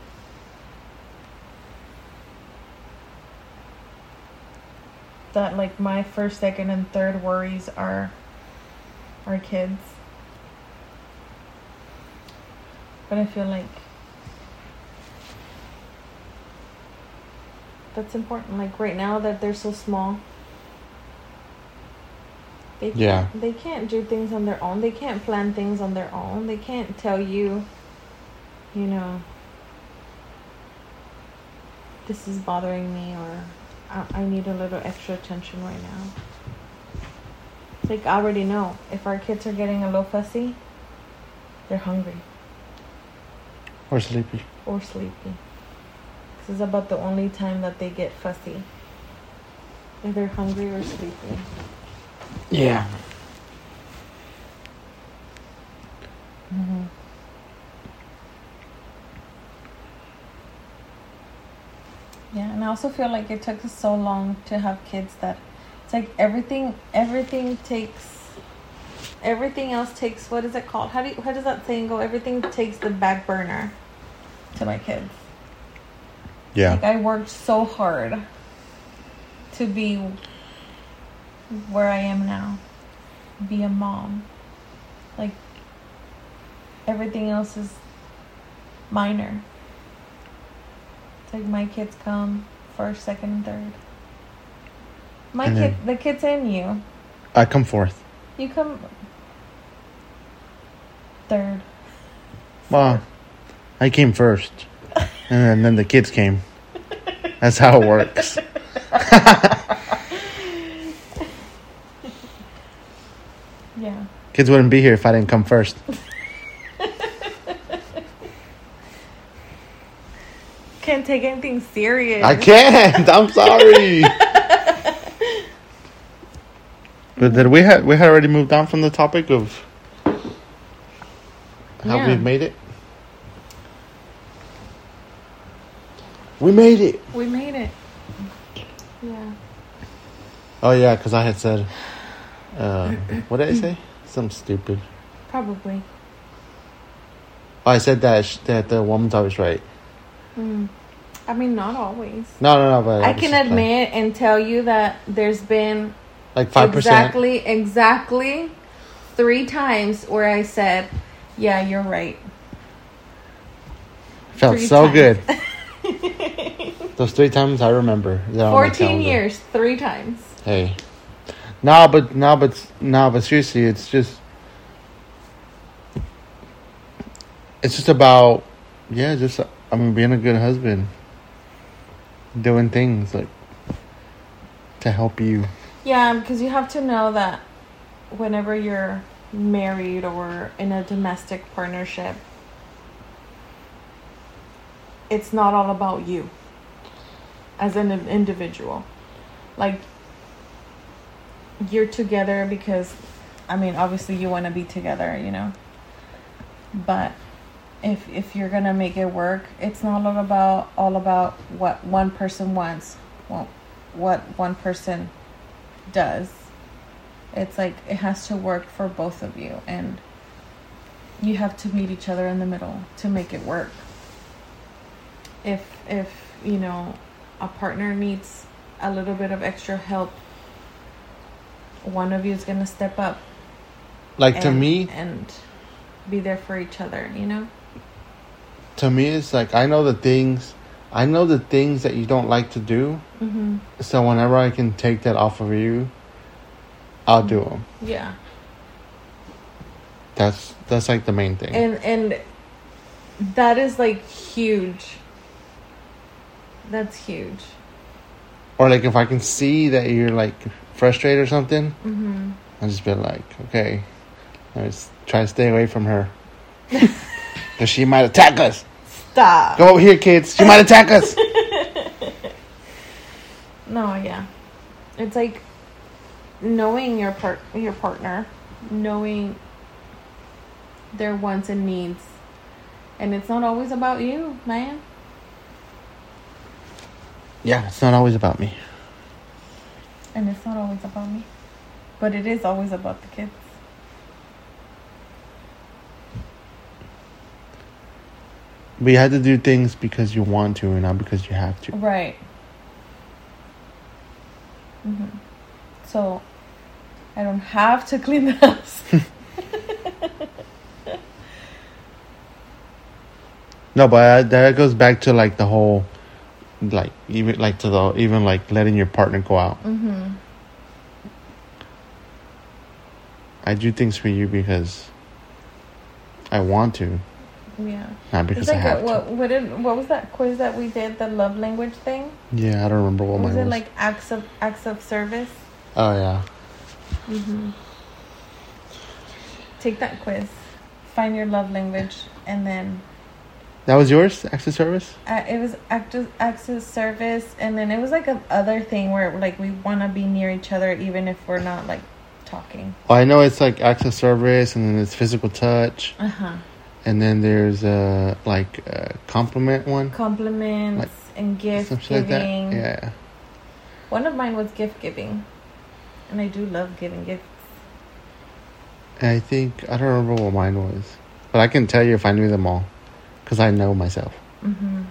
[SPEAKER 1] That like my first, second, and third worries are our kids. But I feel like that's important. Like right now that they're so small. They can't,
[SPEAKER 2] Yeah.
[SPEAKER 1] They can't do things on their own. They can't plan things on their own. They can't tell you, you know, this is bothering me or I, I need a little extra attention right now. Like I already know if our kids are getting a little fussy, they're hungry
[SPEAKER 2] Or sleepy.
[SPEAKER 1] or sleepy. Is about the only time that they get fussy. Either hungry or sleepy.
[SPEAKER 2] Yeah.
[SPEAKER 1] Mm-hmm. Yeah, and I also feel like it took us so long to have kids that it's like everything everything takes everything else takes what is it called? How do you, how does that saying go? Everything takes the back burner to my kids.
[SPEAKER 2] Yeah.
[SPEAKER 1] Like I worked so hard to be where I am now. Be a mom. Like everything else is minor. It's like my kids come first, second, and third. My
[SPEAKER 2] And
[SPEAKER 1] kid, the kids in you,
[SPEAKER 2] I come fourth.
[SPEAKER 1] you come third.
[SPEAKER 2] Well, I came first. And then, the kids came. That's how it works. *laughs*
[SPEAKER 1] Yeah.
[SPEAKER 2] Kids wouldn't be here if I didn't come first. *laughs*
[SPEAKER 1] Can't take anything serious.
[SPEAKER 2] I can't. I'm sorry. *laughs* but did we had we had already moved on from the topic of how
[SPEAKER 1] Yeah.
[SPEAKER 2] we've made it. We made it.
[SPEAKER 1] We made it. Yeah.
[SPEAKER 2] Oh yeah, because I had said, uh, what did I say? Something stupid.
[SPEAKER 1] Probably.
[SPEAKER 2] I said that sh- that the woman's always right.
[SPEAKER 1] Hmm. I mean, not always.
[SPEAKER 2] No, no, no. But
[SPEAKER 1] I can
[SPEAKER 2] just like-
[SPEAKER 1] admit and tell you that there's been
[SPEAKER 2] like five percent.
[SPEAKER 1] exactly, exactly three times where I said, "Yeah, you're right."
[SPEAKER 2] Felt
[SPEAKER 1] Three
[SPEAKER 2] so
[SPEAKER 1] times.
[SPEAKER 2] good. *laughs* *laughs* Those three times I remember. They're on my
[SPEAKER 1] 14 years, three times.
[SPEAKER 2] Hey. No, but no, but no, but seriously, it's just it's just about yeah, just I mean being a good husband, doing things like to help you.
[SPEAKER 1] Yeah, um, because you have to know that whenever you're married or in a domestic partnership, it's not all about you as an individual. Like, you're together because, I mean, obviously you want to be together, you know? But if if you're gonna make it work, it's not all about all about what one person wants, well, what one person does. It's like it has to work for both of you, and you have to meet each other in the middle to make it work. If if you know a partner needs a little bit of extra help, one of you is gonna step up.
[SPEAKER 2] Like to me,
[SPEAKER 1] and be there for each other. You know.
[SPEAKER 2] to me, it's like I know the things, I know the things that you don't like to do.
[SPEAKER 1] Mm-hmm.
[SPEAKER 2] So whenever I can take that off of you, I'll do them.
[SPEAKER 1] Yeah.
[SPEAKER 2] That's that's like the main thing.
[SPEAKER 1] and and that is like huge that's huge
[SPEAKER 2] or like if I can see that you're like frustrated or something,
[SPEAKER 1] mm-hmm.
[SPEAKER 2] I'll just be like, okay, let's try to stay away from her. *laughs* Because she might attack us.
[SPEAKER 1] stop
[SPEAKER 2] Go over here, kids. She might attack us. *laughs*
[SPEAKER 1] no yeah it's like knowing your part your partner knowing their wants and needs and it's not always about you man
[SPEAKER 2] yeah, it's not always about me.
[SPEAKER 1] and it's not always about me but it is always about the kids
[SPEAKER 2] But you had to do things because you want to and not because you have to.
[SPEAKER 1] Right. hmm So, I don't have to clean the house. *laughs* *laughs*
[SPEAKER 2] No, but that goes back to like the whole, like even like to the even like letting your partner go out.
[SPEAKER 1] mm-hmm.
[SPEAKER 2] I do things for you because I want to,
[SPEAKER 1] Yeah.
[SPEAKER 2] not because I
[SPEAKER 1] like
[SPEAKER 2] have
[SPEAKER 1] a, what what did what was that quiz that we did the love language thing?
[SPEAKER 2] Yeah, I don't remember what
[SPEAKER 1] was
[SPEAKER 2] mine
[SPEAKER 1] it
[SPEAKER 2] was.
[SPEAKER 1] like acts of acts of service?
[SPEAKER 2] oh yeah,
[SPEAKER 1] Mm-hmm. Take that quiz, find your love language, and then
[SPEAKER 2] that was yours. Access service.
[SPEAKER 1] uh, it was acts of service, and then it was like a other thing where like we want to be near each other even if we're not like talking.
[SPEAKER 2] Well, I know it's like access service, and then it's physical touch,
[SPEAKER 1] Uh huh.
[SPEAKER 2] and then there's a like a compliment one,
[SPEAKER 1] compliments
[SPEAKER 2] Like,
[SPEAKER 1] and gift
[SPEAKER 2] something like. Yeah,
[SPEAKER 1] One of mine was gift giving, and I do love giving gifts.
[SPEAKER 2] I think I don't remember what mine was, but I can tell you if I knew them all, because I know myself.
[SPEAKER 1] hmm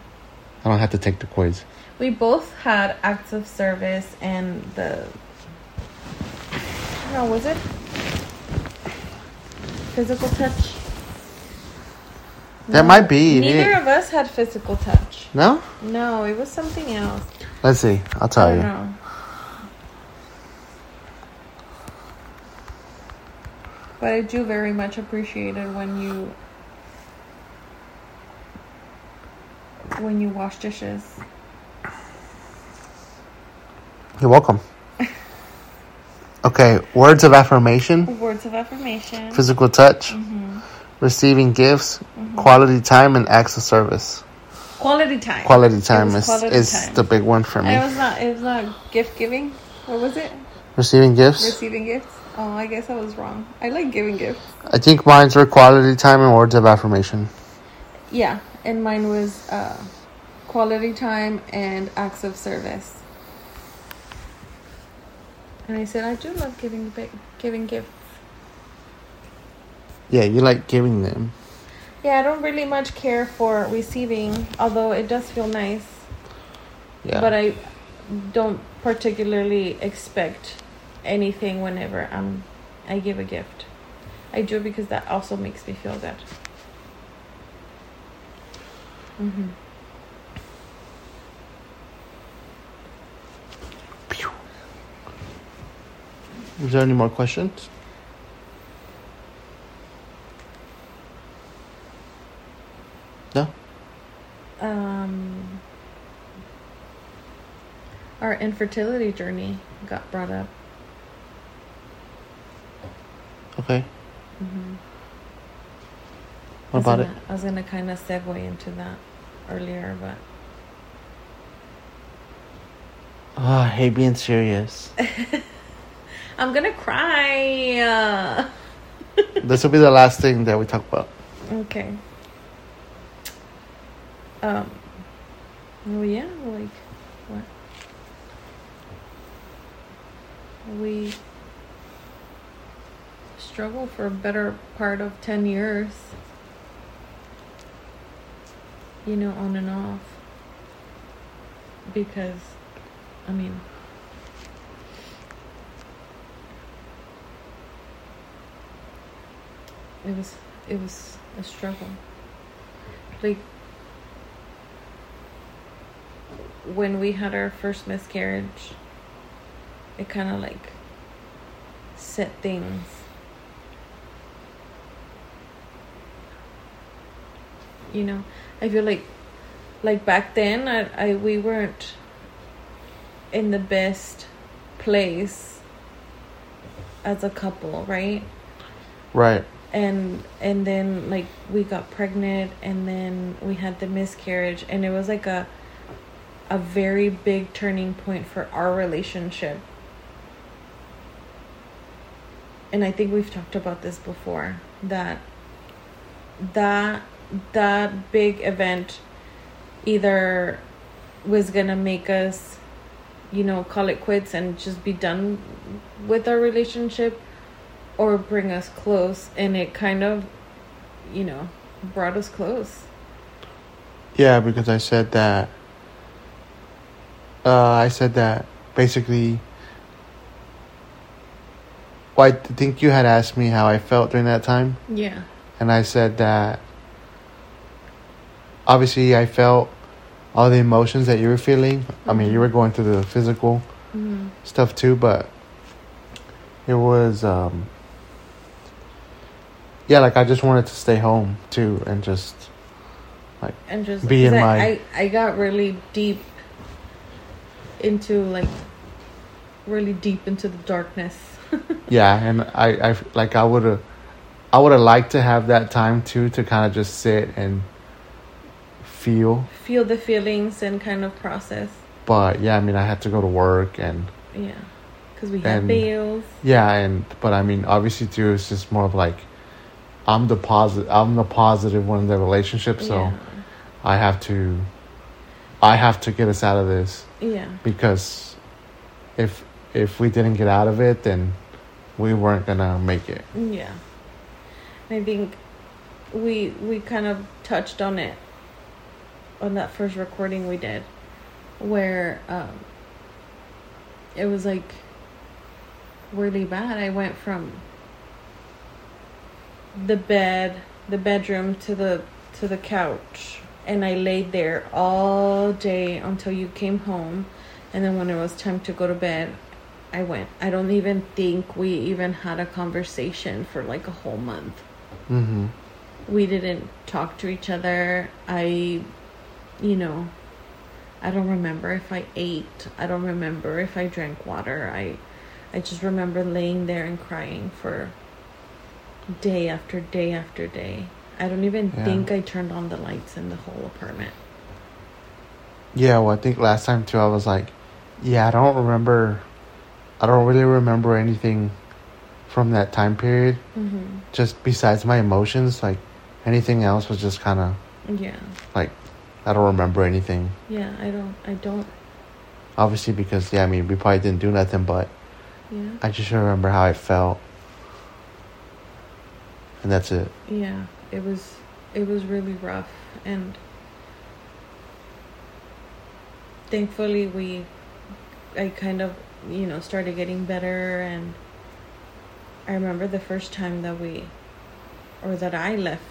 [SPEAKER 2] I don't have to take the quiz.
[SPEAKER 1] We both had acts of service and the. No, was it physical touch?
[SPEAKER 2] That might be,
[SPEAKER 1] Neither
[SPEAKER 2] yeah.
[SPEAKER 1] of us had physical touch.
[SPEAKER 2] No,
[SPEAKER 1] No, it was something else.
[SPEAKER 2] let's see. I'll tell
[SPEAKER 1] I
[SPEAKER 2] you.
[SPEAKER 1] know. But I do very much appreciate it when you when you wash dishes.
[SPEAKER 2] You're welcome. Okay, words of affirmation,
[SPEAKER 1] Words of affirmation.
[SPEAKER 2] physical touch,
[SPEAKER 1] hmm
[SPEAKER 2] receiving gifts, quality time, and acts of service.
[SPEAKER 1] Quality time.
[SPEAKER 2] Quality time is
[SPEAKER 1] quality
[SPEAKER 2] is
[SPEAKER 1] time.
[SPEAKER 2] the big one for me.
[SPEAKER 1] It was not. It was not gift giving. What was it?
[SPEAKER 2] Receiving gifts.
[SPEAKER 1] Receiving gifts. Oh, I guess I was wrong. I like giving gifts.
[SPEAKER 2] I think mine's were quality time and words of affirmation.
[SPEAKER 1] Yeah, and mine was uh, quality time and acts of service. And I said I do love giving giving gifts.
[SPEAKER 2] Yeah, you like giving them.
[SPEAKER 1] Yeah, I don't really much care for receiving, although it does feel nice.
[SPEAKER 2] Yeah.
[SPEAKER 1] But I don't particularly expect anything whenever I'm I give a gift. I do because that also makes me feel good. Mm-hmm.
[SPEAKER 2] Is there any more questions? No?
[SPEAKER 1] Um, our infertility journey got brought up.
[SPEAKER 2] Okay.
[SPEAKER 1] Mm-hmm.
[SPEAKER 2] What about gonna, it?
[SPEAKER 1] I was going to kind of segue into that earlier, but
[SPEAKER 2] Oh, I hate being serious. *laughs*
[SPEAKER 1] I'm gonna cry. Uh, *laughs*
[SPEAKER 2] this will be the last thing that we talk about.
[SPEAKER 1] okay. Um. Oh yeah, like what? We struggle for a better part of ten years. You know, on and off. Because, I mean. It was it was a struggle. Like when we had our first miscarriage, it kind of like set things. You know, I feel like, like back then, I, I we weren't in the best place as a couple, right?
[SPEAKER 2] Right.
[SPEAKER 1] and and then like we got pregnant and then we had the miscarriage and it was like a a very big turning point for our relationship and i think we've talked about this before that that that big event either was gonna make us you know call it quits and just be done with our relationship or bring us close and it kind of you know brought us close
[SPEAKER 2] Yeah, because I said that. Uh, I said that basically. Well, I think you had asked me how I felt during that time,
[SPEAKER 1] yeah
[SPEAKER 2] and I said that. Obviously, I felt all the emotions that you were feeling. I mean, you were going through the physical
[SPEAKER 1] mm-hmm.
[SPEAKER 2] stuff too, but it was. um Yeah, like I just wanted to stay home too, and just like
[SPEAKER 1] and just
[SPEAKER 2] Be in
[SPEAKER 1] I,
[SPEAKER 2] my-
[SPEAKER 1] I i got really deep into like really deep into the darkness *laughs*
[SPEAKER 2] Yeah, and I, I like I would have, I would have liked to have that time too to kind of just sit and feel.
[SPEAKER 1] feel the feelings and kind of process
[SPEAKER 2] But yeah, I mean, I had to go to work and
[SPEAKER 1] yeah because we had
[SPEAKER 2] And-
[SPEAKER 1] bills
[SPEAKER 2] yeah, and but I mean, obviously too, it's just more of like, I'm the positive, I'm the positive one in the relationship, so
[SPEAKER 1] yeah
[SPEAKER 2] I have to, I have to get us out of this
[SPEAKER 1] yeah
[SPEAKER 2] because if if we didn't get out of it, then we weren't gonna make it.
[SPEAKER 1] Yeah. I think we we kind of touched on it on that first recording we did where um it was like really bad. I went from the bed, the bedroom to the to the couch and I laid there all day until you came home and then when it was time to go to bed I went. I don't even think we even had a conversation for like a whole month.
[SPEAKER 2] Mm-hmm.
[SPEAKER 1] We didn't talk to each other. I, you know, I don't remember if I ate. I don't remember if I drank water. I, I just remember laying there and crying for day after day after day. I don't even
[SPEAKER 2] Yeah.
[SPEAKER 1] think I turned on the lights in the whole apartment.
[SPEAKER 2] Yeah, well, I think last time too, I was like, yeah, I don't remember, I don't really remember anything from that time period.
[SPEAKER 1] Mm-hmm.
[SPEAKER 2] Just besides my emotions, like anything else was just kind of
[SPEAKER 1] Yeah,
[SPEAKER 2] like, I don't remember anything.
[SPEAKER 1] yeah. I don't. I don't.
[SPEAKER 2] Obviously, because yeah, I mean, we probably didn't do nothing, but
[SPEAKER 1] Yeah.
[SPEAKER 2] I just remember how I felt, and that's it.
[SPEAKER 1] yeah it was it was really rough and thankfully we i kind of you know started getting better and i remember the first time that we or that i left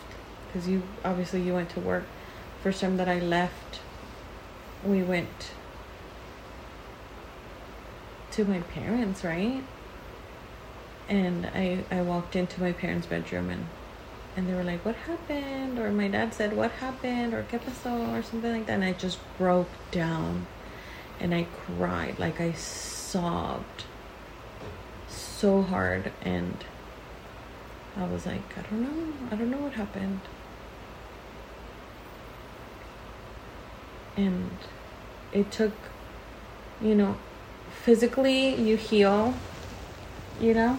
[SPEAKER 1] because you obviously you went to work first time that i left we went to my parents right and I I walked into my parents' bedroom and and they were like, "What happened?" Or my dad said, "What happened?" Or "Qué pasó?" Or something like that. And I just broke down, and I cried like I sobbed so hard, and I was like, "I don't know. I don't know what happened." And it took, you know, physically you heal, you know,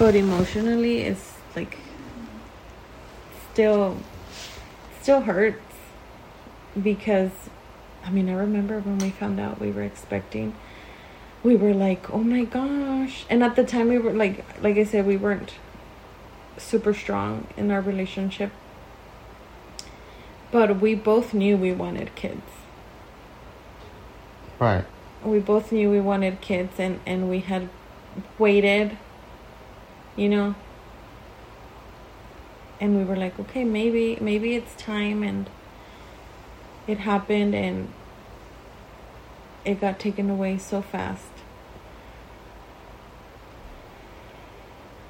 [SPEAKER 1] but emotionally it's like still still hurts because I mean I remember when we found out we were expecting we were like oh my gosh and at the time we were like like I said we weren't super strong in our relationship but we both knew we wanted kids.
[SPEAKER 2] Right.
[SPEAKER 1] we both knew we wanted kids and and we had waited you know? And we were like okay maybe maybe it's time and it happened and it got taken away so fast.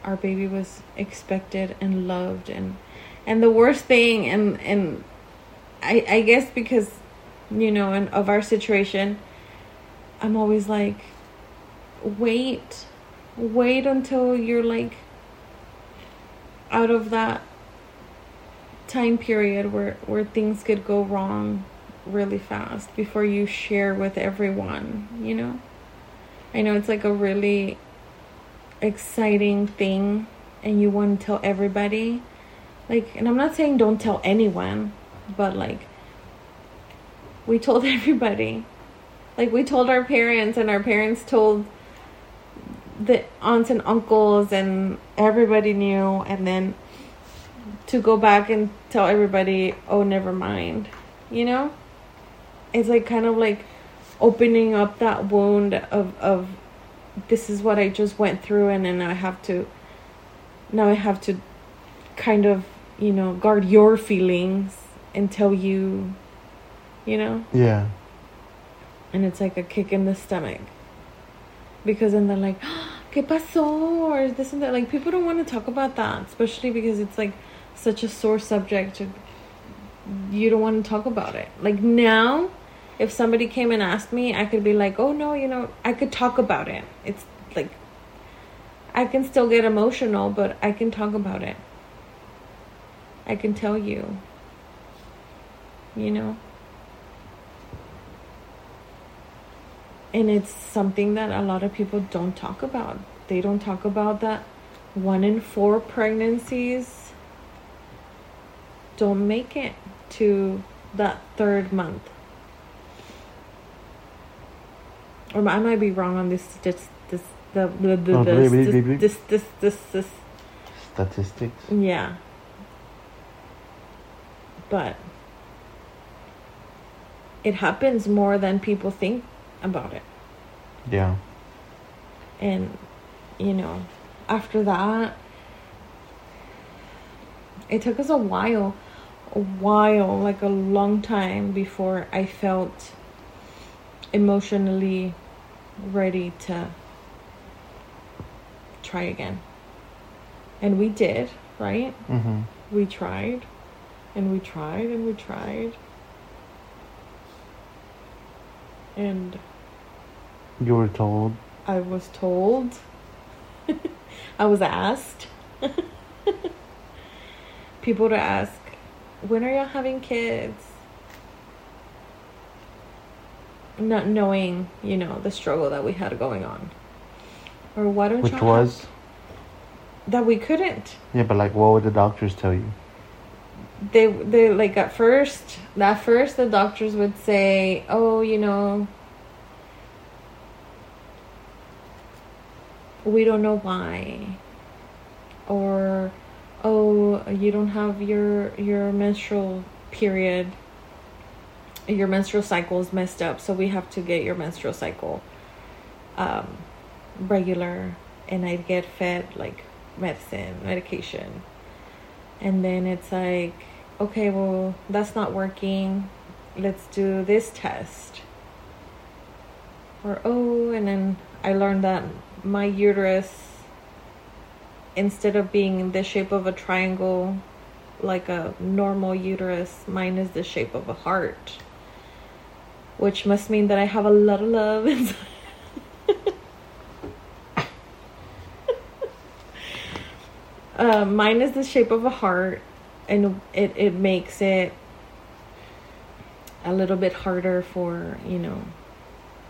[SPEAKER 1] Our baby was expected and loved and and the worst thing and and i i guess because you know and of our situation i'm always like wait wait until you're like out of that time period where where things could go wrong really fast before you share with everyone you know? I know it's like a really exciting thing and you want to tell everybody like and i'm not saying don't tell anyone but like we told *laughs* everybody. Like we told our parents and our parents told the aunts and uncles and everybody knew. And then to go back and tell everybody oh never mind you know? It's like kind of like opening up that wound of of this is what i just went through and then i have to now i have to kind of you know guard your feelings tell you you know?
[SPEAKER 2] Yeah.
[SPEAKER 1] and it's like a kick in the stomach. Because then they're like *gasps* ¿Qué pasó? or this and that. Like people don't want to talk about that especially because it's like such a sore subject you don't want to talk about it. Like now if somebody came and asked me I could be like oh no you know I could talk about it. It's like I can still get emotional but I can talk about it. I can tell you you know? And it's something that a lot of people don't talk about. They don't talk about that one in four pregnancies don't make it to that third month. Or i might be wrong on this this this the, the, the,
[SPEAKER 2] Oh,
[SPEAKER 1] this, this this this this.
[SPEAKER 2] Statistics.
[SPEAKER 1] yeah. But it happens more than people think about it.
[SPEAKER 2] Yeah.
[SPEAKER 1] And, you know, after that, it took us a while, a while, like a long time before I felt emotionally ready to try again. And we did, right?
[SPEAKER 2] Mm-hmm.
[SPEAKER 1] we tried and we tried and we tried and
[SPEAKER 2] You were told.
[SPEAKER 1] i was told *laughs* i was asked *laughs* people to ask when are y'all having kids not knowing you know the struggle that we had going on or why don't
[SPEAKER 2] Which was?
[SPEAKER 1] have- that we couldn't
[SPEAKER 2] Yeah, but like, what would the doctors tell you?
[SPEAKER 1] They they like at first at first the doctors would say oh you know we don't know why or oh you don't have your your menstrual period your menstrual cycle is messed up so we have to get your menstrual cycle um regular and i'd get fed like medicine medication. And then it's like okay well that's not working. Let's do this test. Or oh and then i learned that my uterus instead of being the shape of a triangle like a normal uterus, mine is the shape of a heart. Which must mean that I have a lot of love *laughs* *laughs* uh, mine is the shape of a heart, and it, it makes it a little bit harder for, you know,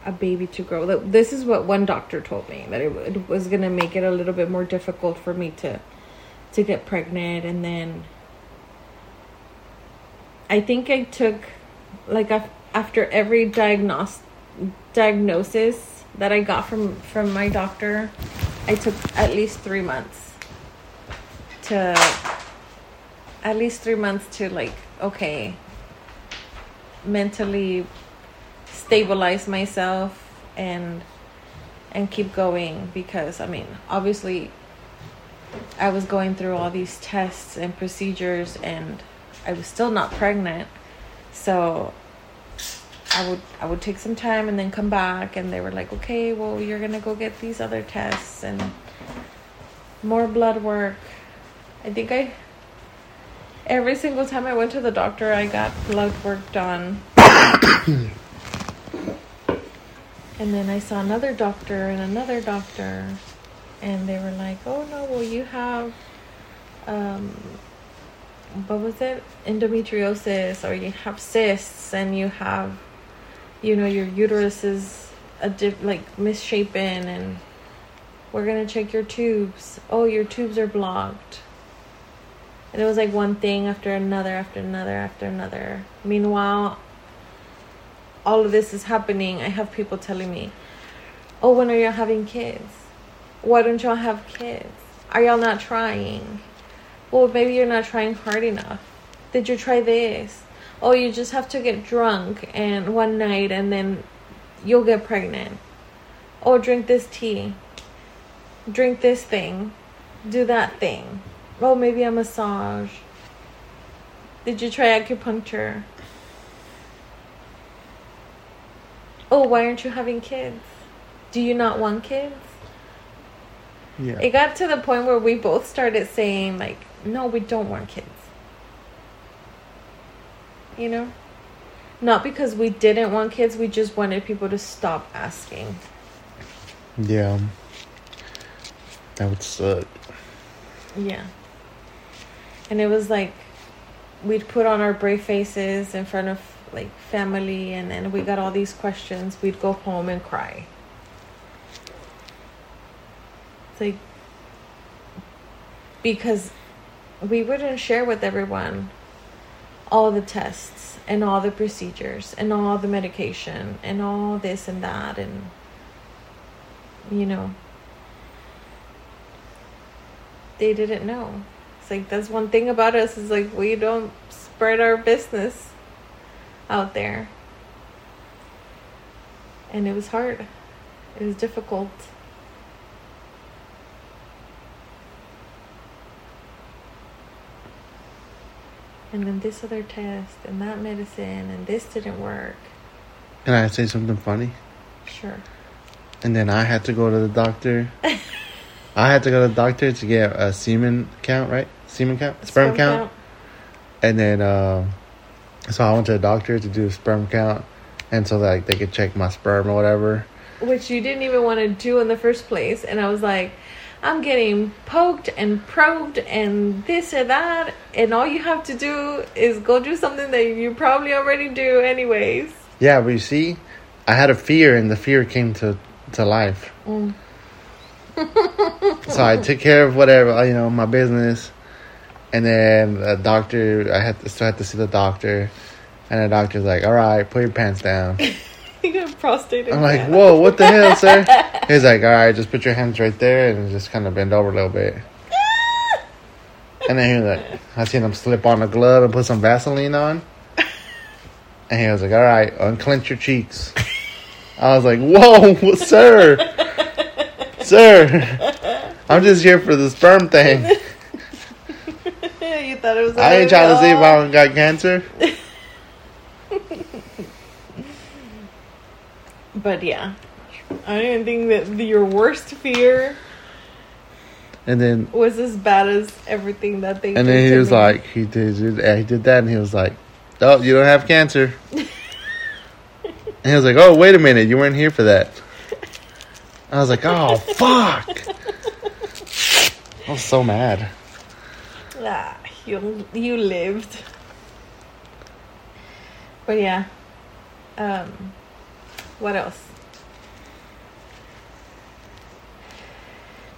[SPEAKER 1] a baby to grow. This is what one doctor told me that it, was going to make it a little bit more difficult for me to to get pregnant and then I think I took like after every diagnos- diagnosis that I got from from my doctor, I took at least 3 months to at least 3 months to like okay, mentally stabilize myself and and keep going because I mean, obviously I was going through all these tests and procedures and I was still not pregnant. So I would I would take some time and then come back and they were like, "Okay, well, you're to go get these other tests and more blood work." I think I every single time I went to the doctor, I got blood work done. and then I saw another doctor and another doctor and they were like, "Oh no, well you have um what was it? Endometriosis or you have cysts and you have you know your uterus is a dip like misshapen and we're gonna check your tubes. Oh your tubes are blocked and it was like one thing after another after another after another meanwhile all of this is happening i have people telling me oh when are y'all having kids why don't y'all have kids are y'all not trying well, maybe you're not trying hard enough. Did you try this? Oh, you just have to get drunk and one night and then you'll get pregnant. Oh, drink this tea. Drink this thing. Do that thing. Oh, maybe a massage. Did you try acupuncture? Oh, why aren't you having kids? Do you not want kids? Yeah. It got to the point where we both started saying like no, we don't want kids. You know? Not because we didn't want kids, we just wanted people to stop asking.
[SPEAKER 2] Yeah. That would suck.
[SPEAKER 1] Yeah. And it was like we'd put on our brave faces in front of like family and then we got all these questions. We'd go home and cry. It's like because we wouldn't share with everyone all the tests and all the procedures and all the medication and all this and that and you know they didn't know like that's one thing about us is like we don't spread our business out there and it was hard it was difficult and then this other test and that medicine and this didn't work.
[SPEAKER 2] Can I say something funny?
[SPEAKER 1] Sure.
[SPEAKER 2] And then I had to go to the doctor. *laughs* I had to go to the doctor to get a semen count, right? Semen count? Sperm, sperm count. count. And then, uh, so I went to the doctor to do a sperm count. And so like they could check my sperm or whatever.
[SPEAKER 1] Which you didn't even want to do in the first place. And I was like, I'm getting poked and probed and this and that, and all you have to do is go do something that you probably already do anyways.
[SPEAKER 2] Yeah, but you see, I had a fear, and the fear came to to life. Mm. so I took care of whatever you know my business, and then the doctor, I had to still had to see the doctor, and the doctor's like, "All right, put your pants down." *laughs*
[SPEAKER 1] you got prostate.
[SPEAKER 2] I'm like, whoa, what the hell, sir? *laughs* He's like, all right, just put your hands right there and just kind of bend over a little bit. *laughs* and then he was like, I seen him slip on a glove and put some Vaseline on. And he was like, all right, unclench your cheeks. I was like, whoa, sir, sir, I'm just here for the sperm thing.
[SPEAKER 1] Thought it was.
[SPEAKER 2] I ain't trying to see if I got cancer. *laughs*
[SPEAKER 1] But yeah, I don't even think that your worst fear
[SPEAKER 2] And then
[SPEAKER 1] was as bad as everything that they.
[SPEAKER 2] and then he was
[SPEAKER 1] me.
[SPEAKER 2] like, he did, yeah, he did that, and he was like, "Oh, you don't have cancer." *laughs* and he was like, "Oh, wait a minute, you weren't here for that." I was like, "Oh, fuck!" *laughs* I was so mad.
[SPEAKER 1] ah, you you lived. But yeah, um, what else?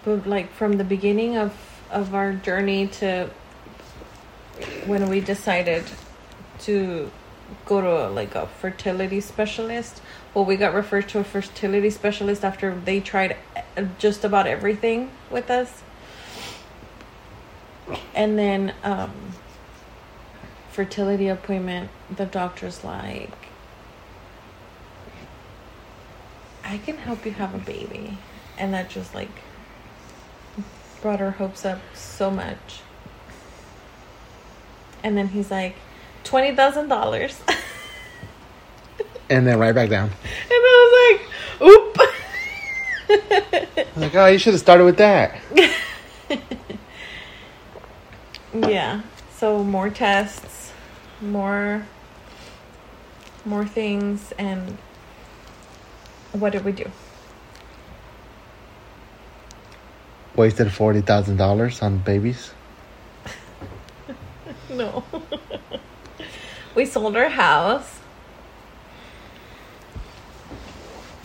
[SPEAKER 1] But like from the beginning of of our journey to when we decided to go to like a fertility specialist. Well, we got referred to a fertility specialist after they tried just about everything with us. And then um fertility appointment, the doctor's like I can help you have a baby. And that just like brought our hopes up so much. And then he's like, twenty thousand dollars.
[SPEAKER 2] And then right back down.
[SPEAKER 1] And I was like, oop.
[SPEAKER 2] I was like, "Oh, you should have started with that." *laughs*
[SPEAKER 1] yeah. So more tests, more more things and what did we do?
[SPEAKER 2] Wasted forty thousand dollars on babies. *laughs*
[SPEAKER 1] No. we sold our house.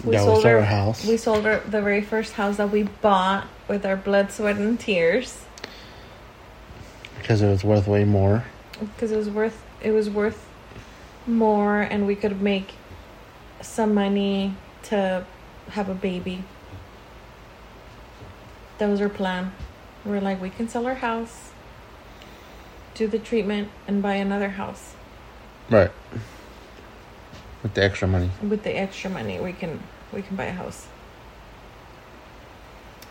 [SPEAKER 2] We sold our house.
[SPEAKER 1] We sold our, the very first house that we bought with our blood, sweat, and tears
[SPEAKER 2] because it was worth way more.
[SPEAKER 1] because it was worth it was worth more, and we could make some money to have a baby. That was our plan. We are like, we can sell our house, do the treatment, and buy another house.
[SPEAKER 2] Right. With the extra money.
[SPEAKER 1] with the extra money we can we can buy a house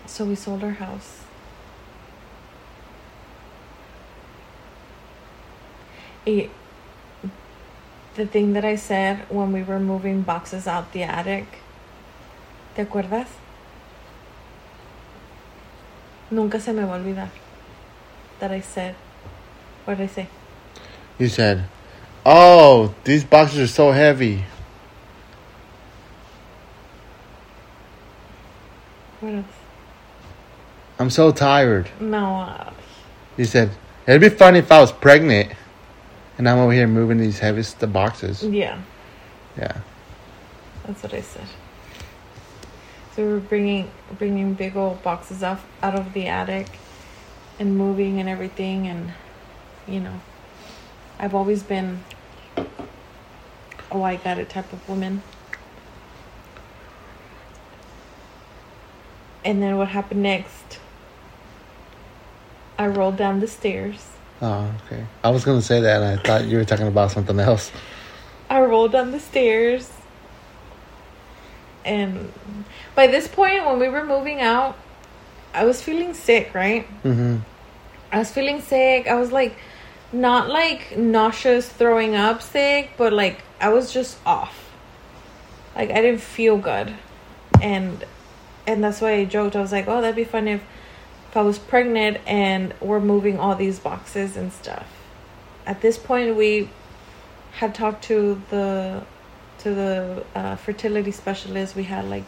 [SPEAKER 1] so we sold our house it, the thing that i said when we were moving boxes out the attic te acuerdas nunca se me va a olvidar that i said what did i say
[SPEAKER 2] You said, "Oh, these boxes are so heavy."
[SPEAKER 1] what else
[SPEAKER 2] I'm so tired.
[SPEAKER 1] no uh,
[SPEAKER 2] You said, "It'd be funny if I was pregnant." And I'm over here moving these heavy st- boxes.
[SPEAKER 1] yeah
[SPEAKER 2] Yeah.
[SPEAKER 1] That's what I said. So we were bringing bringing big old boxes off out of the attic, and moving and everything, and you know, I've always been oh I got it type of woman. And then what happened next? I rolled down the stairs.
[SPEAKER 2] Oh, okay. I was gonna say that, and I thought you were talking about something else. *laughs*
[SPEAKER 1] I rolled down the stairs. And by this point, when we were moving out, I was feeling sick, right?
[SPEAKER 2] Mm-hmm.
[SPEAKER 1] I was feeling sick. I was like, not like nauseous, throwing up sick, but like I was just off. Like I didn't feel good. And and that's why I joked. I was like, oh, that'd be fun if if I was pregnant and we're moving all these boxes and stuff. At this point, we had talked to the to the uh, fertility specialist. We had like,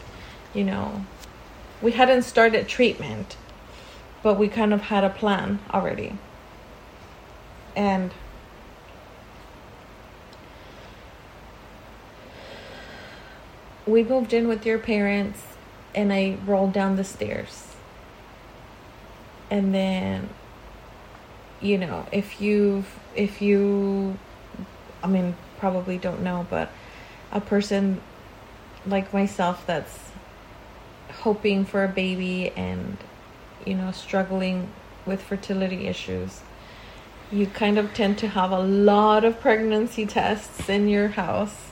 [SPEAKER 1] you know, we hadn't started treatment, but we kind of had a plan already. And we moved in with your parents, and I rolled down the stairs. And then, you know, if you've if you, I mean, probably don't know, but a person like myself that's hoping for a baby and you know struggling with fertility issues you kind of tend to have a lot of pregnancy tests in your house.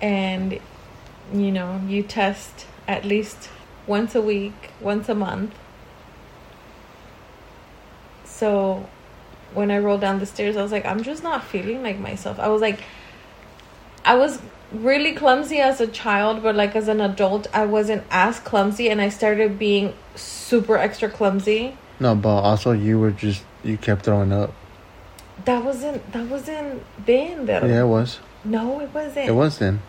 [SPEAKER 1] And you know you test at least once a week once a month so when i rolled down the stairs i was like i'm just not feeling like myself i was like I was really clumsy as a child, but like as an adult, I wasn't as clumsy, and I started being super extra clumsy.
[SPEAKER 2] No, but also you were just you kept throwing up.
[SPEAKER 1] That wasn't that wasn't then though.
[SPEAKER 2] Yeah, it was.
[SPEAKER 1] No, it wasn't.
[SPEAKER 2] It was then.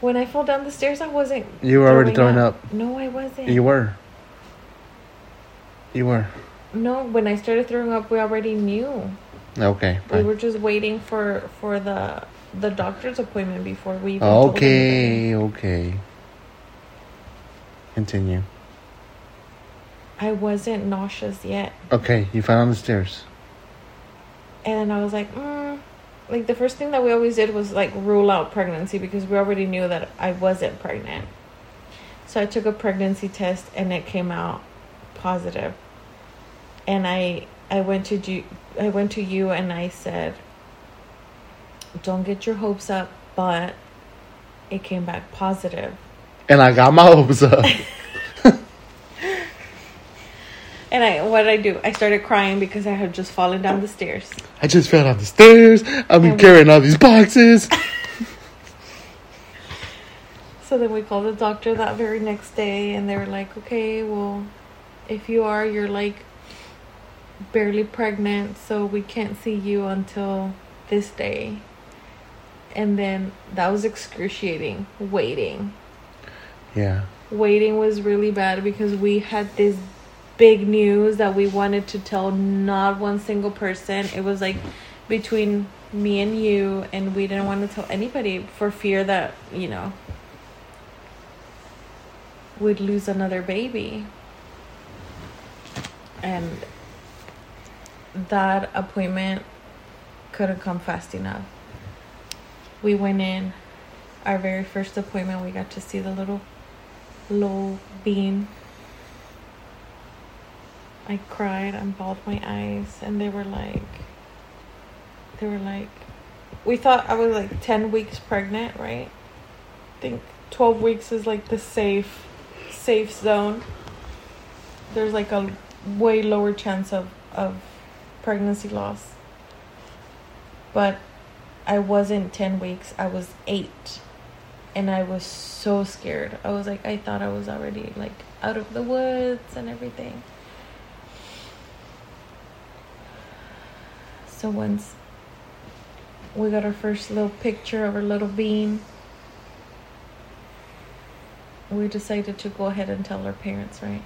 [SPEAKER 1] When I fell down the stairs, I wasn't.
[SPEAKER 2] You were already throwing up.
[SPEAKER 1] No, I wasn't.
[SPEAKER 2] You were. You were.
[SPEAKER 1] No, when I started throwing up, we already knew.
[SPEAKER 2] Okay.
[SPEAKER 1] We were just waiting for for the the doctor's appointment before we. Even
[SPEAKER 2] Okay. Okay. Continue.
[SPEAKER 1] I wasn't nauseous yet,
[SPEAKER 2] Okay, you fell on the stairs.
[SPEAKER 1] and I was like, mm. like the first thing that we always did was like rule out pregnancy because we already knew that I wasn't pregnant. So I took a pregnancy test, and it came out positive. And I I went to you, I went to you, and I said, don't get your hopes up, but it came back positive.
[SPEAKER 2] And I got my hopes up. *laughs*
[SPEAKER 1] And I, what did I do? I started crying because I had just fallen down the stairs.
[SPEAKER 2] I just fell down the stairs. I've been carrying all these boxes. *laughs*
[SPEAKER 1] So then we called the doctor that very next day, and they were like, "Okay, well, if you are, you're like barely pregnant, so we can't see you until this day." And then that was excruciating. Waiting,
[SPEAKER 2] yeah.
[SPEAKER 1] waiting was really bad because we had this big news that we wanted to tell not one single person. It was like between me and you, and we didn't want to tell anybody for fear that you know would lose another baby. And that appointment couldn't come fast enough. We went in, our very first appointment, we got to see the little low bean. I cried and bawled my eyes, and they were like, they were like, we thought I was like 10 weeks pregnant, right? I think 12 weeks is like the safe safe zone there's like a way lower chance of of pregnancy loss. But i wasn't 10 weeks i was 8 and i was so scared. I was like i thought i was already like out of the woods and everything. So once we got our first little picture of our little bean we decided to go ahead and tell our parents, right?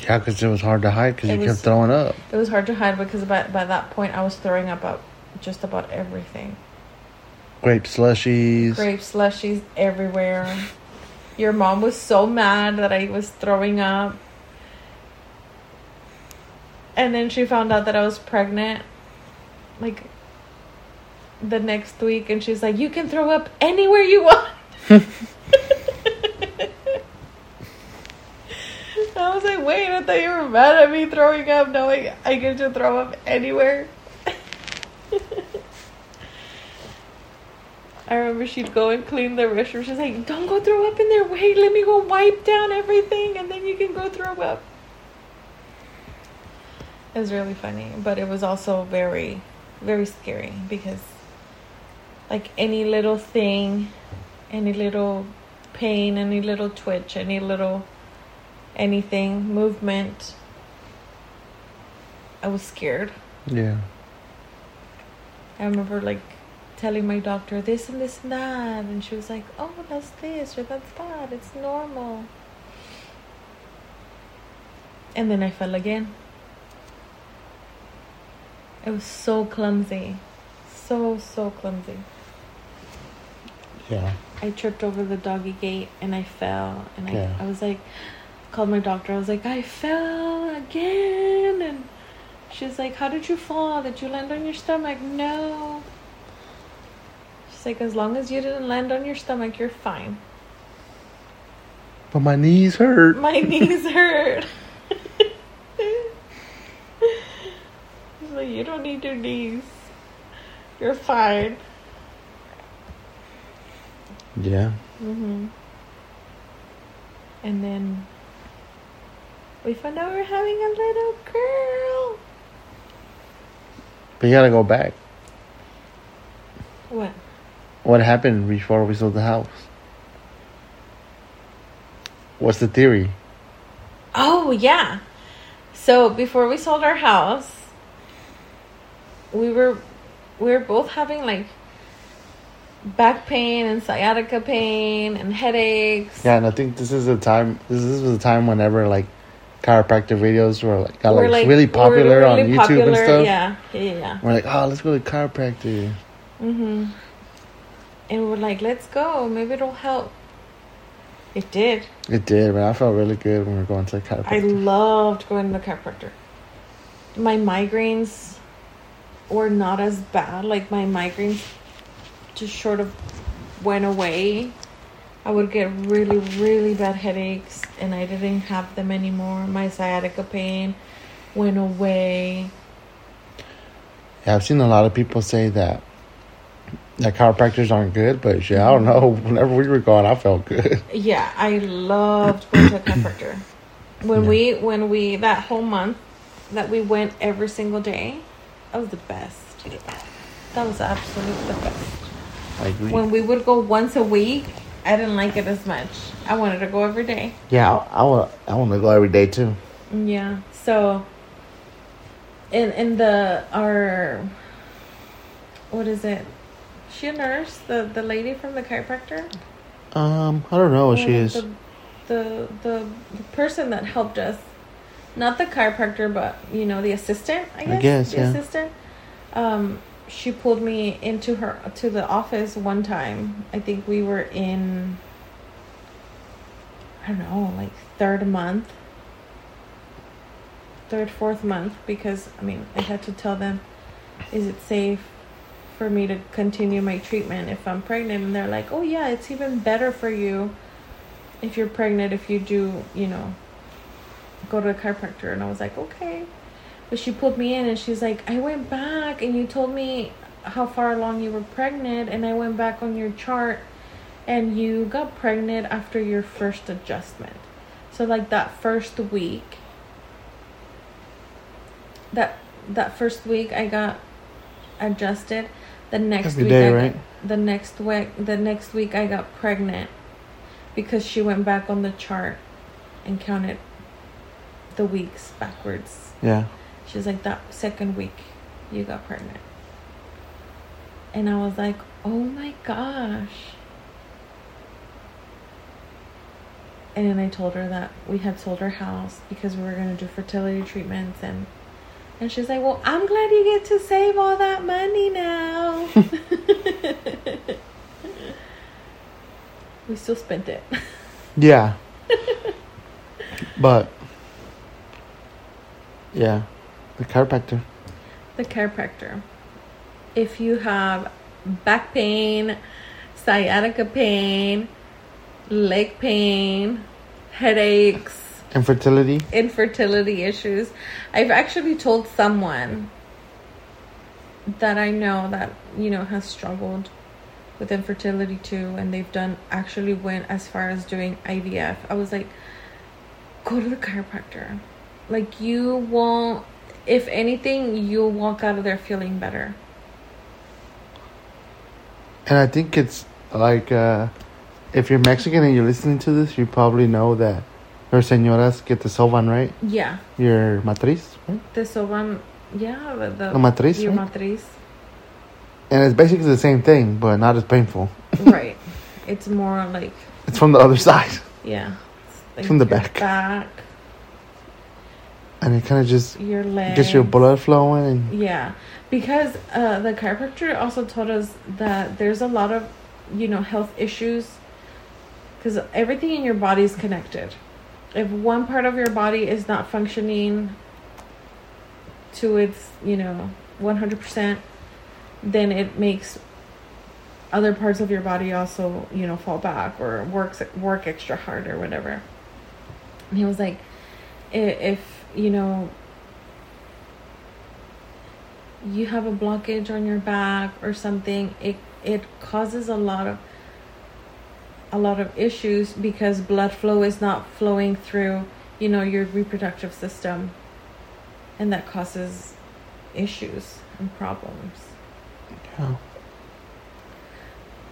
[SPEAKER 2] Yeah, because it was hard to hide because you
[SPEAKER 1] was-
[SPEAKER 2] kept throwing up.
[SPEAKER 1] It was hard to hide because by, by that point I was throwing up about just about everything.
[SPEAKER 2] Grape slushies.
[SPEAKER 1] Grape slushies everywhere. Your mom was so mad that I was throwing up. And then she found out that I was pregnant like the next week and she's like, You can throw up anywhere you want. *laughs* I was like, wait, I thought you were mad at me throwing up, knowing I get to throw up anywhere. *laughs* I remember she'd go and clean the restroom. She's like, don't go throw up in there. Wait, let me go wipe down everything and then you can go throw up. It was really funny, but it was also very, very scary because, like, any little thing, any little pain, any little twitch, any little anything, movement, I was scared.
[SPEAKER 2] Yeah.
[SPEAKER 1] I remember like telling my doctor this and this and that, and she was like, "Oh, that's this or that's that. It's normal." And then I fell again. It was so clumsy, so so clumsy.
[SPEAKER 2] Yeah.
[SPEAKER 1] I tripped over the doggy gate and I fell, and I
[SPEAKER 2] Yeah.
[SPEAKER 1] I was like, called my doctor. I was like, I fell again, and she's like, How did you fall? Did you land on your stomach? No. She's like, As long as you didn't land on your stomach, you're fine.
[SPEAKER 2] But my knees hurt.
[SPEAKER 1] My *laughs* knees hurt. She's like, You don't need your knees. You're fine.
[SPEAKER 2] Yeah.
[SPEAKER 1] Mm-hmm. And then we found out we're having a little girl.
[SPEAKER 2] But you gotta go back.
[SPEAKER 1] What?
[SPEAKER 2] What happened before we sold the house? What's the theory?
[SPEAKER 1] Oh yeah. So before we sold our house, we were we were both having like back pain and sciatica pain and headaches.
[SPEAKER 2] Yeah, and I think this is the time. This, this was the time whenever like chiropractic videos were like got
[SPEAKER 1] We're,
[SPEAKER 2] like, really popular
[SPEAKER 1] we're
[SPEAKER 2] on
[SPEAKER 1] really
[SPEAKER 2] YouTube
[SPEAKER 1] popular,
[SPEAKER 2] and stuff.
[SPEAKER 1] Yeah, yeah, yeah.
[SPEAKER 2] We're like, oh, let's go to chiropractic.
[SPEAKER 1] Mm-hmm. And we're like, let's go. Maybe it'll help. It did.
[SPEAKER 2] It did, man. I felt really good when we were going to
[SPEAKER 1] the
[SPEAKER 2] chiropractor.
[SPEAKER 1] I loved going to the chiropractor. My migraines were not as bad. Like my migraines just sort of went away. I would get really, really bad headaches, and I didn't have them anymore. My sciatica pain went away.
[SPEAKER 2] yeah, I've seen a lot of people say that that chiropractors aren't good, but yeah, I don't know. *laughs* Whenever we were going, I felt good.
[SPEAKER 1] Yeah, I loved going to a chiropractor. When
[SPEAKER 2] Yeah.
[SPEAKER 1] we when we that whole month that we went every single day, that was the best. That was absolutely the best.
[SPEAKER 2] I agree.
[SPEAKER 1] When we would go once a week, I didn't like it as much. I wanted to go every day.
[SPEAKER 2] yeah, I, I want. I want to go every day too.
[SPEAKER 1] Yeah. So in in the our what is it? She a nurse, the the lady from the chiropractor?
[SPEAKER 2] Um, I don't know what she is.
[SPEAKER 1] The, the the the person that helped us, not the chiropractor, but you know the assistant. I guess.
[SPEAKER 2] guess,
[SPEAKER 1] the
[SPEAKER 2] yeah.
[SPEAKER 1] assistant. Um, she pulled me into her to the office one time. I think we were in. I don't know, like third month. Third, fourth month, because I mean, I had to tell them, is it safe for me to continue my treatment if I'm pregnant? And they're like, oh yeah, it's even better for you if you're pregnant if you do, you know, go to a chiropractor. And I was like, okay. But she pulled me in and she's like, I went back and you told me how far along you were pregnant, and I went back on your chart and you got pregnant after your first adjustment. So like that first week that that first week I got adjusted. The next
[SPEAKER 2] Every
[SPEAKER 1] week
[SPEAKER 2] day,
[SPEAKER 1] I
[SPEAKER 2] right?
[SPEAKER 1] the next week the next week I got pregnant because she went back on the chart and counted the weeks backwards.
[SPEAKER 2] Yeah.
[SPEAKER 1] She's like that second week you got pregnant. And I was like, "Oh my gosh." And then I told her that we had sold our house because we were going to do fertility treatments and and she's like, "Well, I'm glad you get to save all that money now." *laughs* we still spent it.
[SPEAKER 2] Yeah. but yeah, the chiropractor.
[SPEAKER 1] the chiropractor. If you have back pain, sciatica pain, leg pain, headaches,
[SPEAKER 2] Infertility.
[SPEAKER 1] infertility issues, I've actually told someone that I know that, you know, has struggled with infertility too, and they've done actually went as far as doing IVF. I was like, go to the chiropractor. Like, you won't, if anything, you'll walk out of there feeling better.
[SPEAKER 2] And I think it's like uh, if you're Mexican and you're listening to this, you probably know that your señoras get the soban, right?
[SPEAKER 1] Yeah.
[SPEAKER 2] Your matriz, right?
[SPEAKER 1] The soban, yeah, the, the
[SPEAKER 2] matriz,
[SPEAKER 1] your
[SPEAKER 2] right?
[SPEAKER 1] matriz.
[SPEAKER 2] And it's basically the same thing, but not as painful.
[SPEAKER 1] right. *laughs* It's more like,
[SPEAKER 2] It's from the other *laughs* side,
[SPEAKER 1] yeah. Like
[SPEAKER 2] From the back.
[SPEAKER 1] Back,
[SPEAKER 2] and it kind of just
[SPEAKER 1] your legs.
[SPEAKER 2] gets your blood flowing. And
[SPEAKER 1] Yeah, because uh, the chiropractor also told us that there's a lot of, you know, health issues. Because everything in your body is connected. If one part of your body is not functioning to its, you know, 100%, then it makes other parts of your body also, you know, fall back or works work extra hard or whatever. And he was like, if you know you have a blockage on your back or something it it causes a lot of a lot of issues because blood flow is not flowing through you know your reproductive system and that causes issues and problems
[SPEAKER 2] yeah.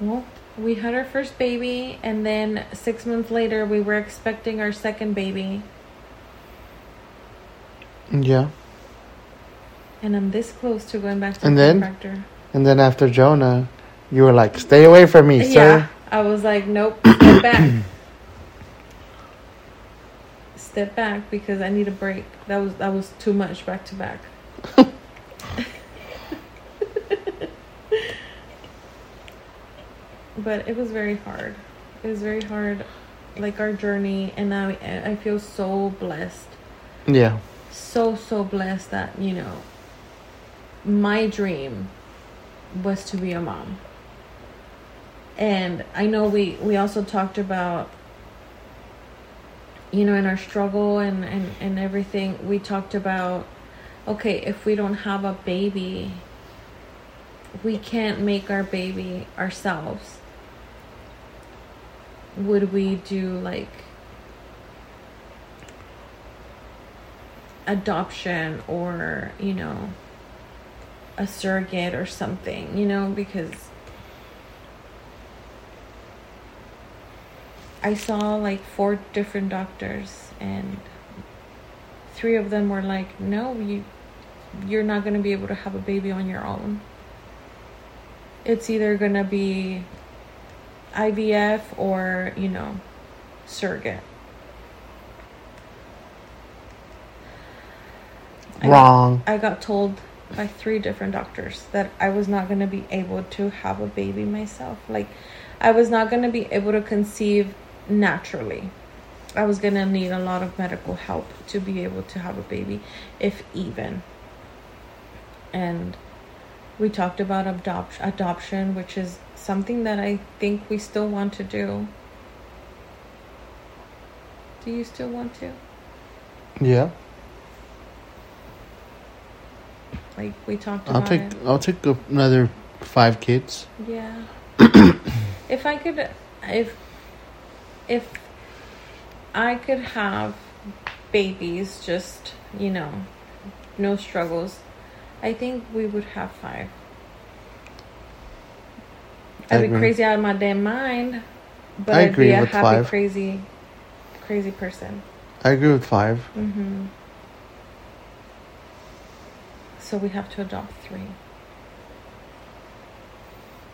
[SPEAKER 1] Well, we had our first baby, and then six months later, we were expecting our second baby.
[SPEAKER 2] Yeah.
[SPEAKER 1] And I'm this close to going back to
[SPEAKER 2] And
[SPEAKER 1] the
[SPEAKER 2] then?
[SPEAKER 1] chiropractor.
[SPEAKER 2] And then after Jonah, you were like, "Stay away from me,
[SPEAKER 1] Yeah,
[SPEAKER 2] sir."
[SPEAKER 1] I was like, nope, step *coughs* back. step back because I need a break. That was that was too much back to back. *laughs* but it was very hard. It was very hard, like our journey, and I I feel so blessed
[SPEAKER 2] Yeah.
[SPEAKER 1] So so blessed that you know my dream was to be a mom. And i know we we also talked about you know in our struggle and and, and everything we talked about okay if we don't have a baby we can't make our baby ourselves. Would we do like adoption or you know a surrogate or something you know because i saw like four different doctors and three of them were like no you you're not going to be able to have a baby on your own. It's either going to be ivf or you know surrogate I got-
[SPEAKER 2] Wrong.
[SPEAKER 1] I got told by three different doctors that I was not going to be able to have a baby myself. Like, I was not going to be able to conceive naturally. I was going to need a lot of medical help to be able to have a baby, if even. And we talked about adopt- adoption, which is something that I think we still want to do. Do you still want to?
[SPEAKER 2] Yeah.
[SPEAKER 1] Like, we talked about.
[SPEAKER 2] I'll take.
[SPEAKER 1] it.
[SPEAKER 2] I'll take another five kids.
[SPEAKER 1] Yeah. if I could, if if I could have babies, just you know, no struggles, I think we would have five. I'd be crazy out of my damn mind, but
[SPEAKER 2] I
[SPEAKER 1] I'd
[SPEAKER 2] agree
[SPEAKER 1] be a
[SPEAKER 2] with
[SPEAKER 1] happy,
[SPEAKER 2] five.
[SPEAKER 1] crazy, crazy person.
[SPEAKER 2] I agree with five.
[SPEAKER 1] hmm So we have to adopt three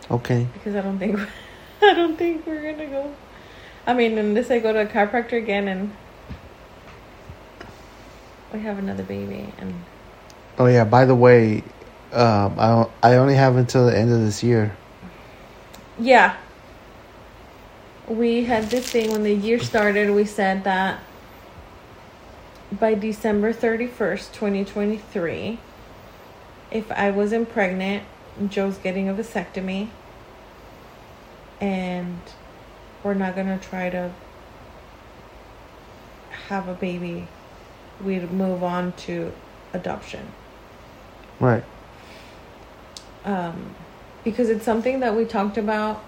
[SPEAKER 2] Okay.
[SPEAKER 1] because I don't think *laughs* I don't think we're gonna go. I mean, unless I go to a chiropractor again and we have another baby and
[SPEAKER 2] Oh yeah. By the way, um, I I only have until the end of this year.
[SPEAKER 1] yeah. We had this thing when the year started. We said that by December thirty first, twenty twenty three, if I wasn't pregnant, Joe's getting a vasectomy, and we're not gonna try to have a baby. We'd move on to adoption.
[SPEAKER 2] Right.
[SPEAKER 1] um, because it's something that we talked about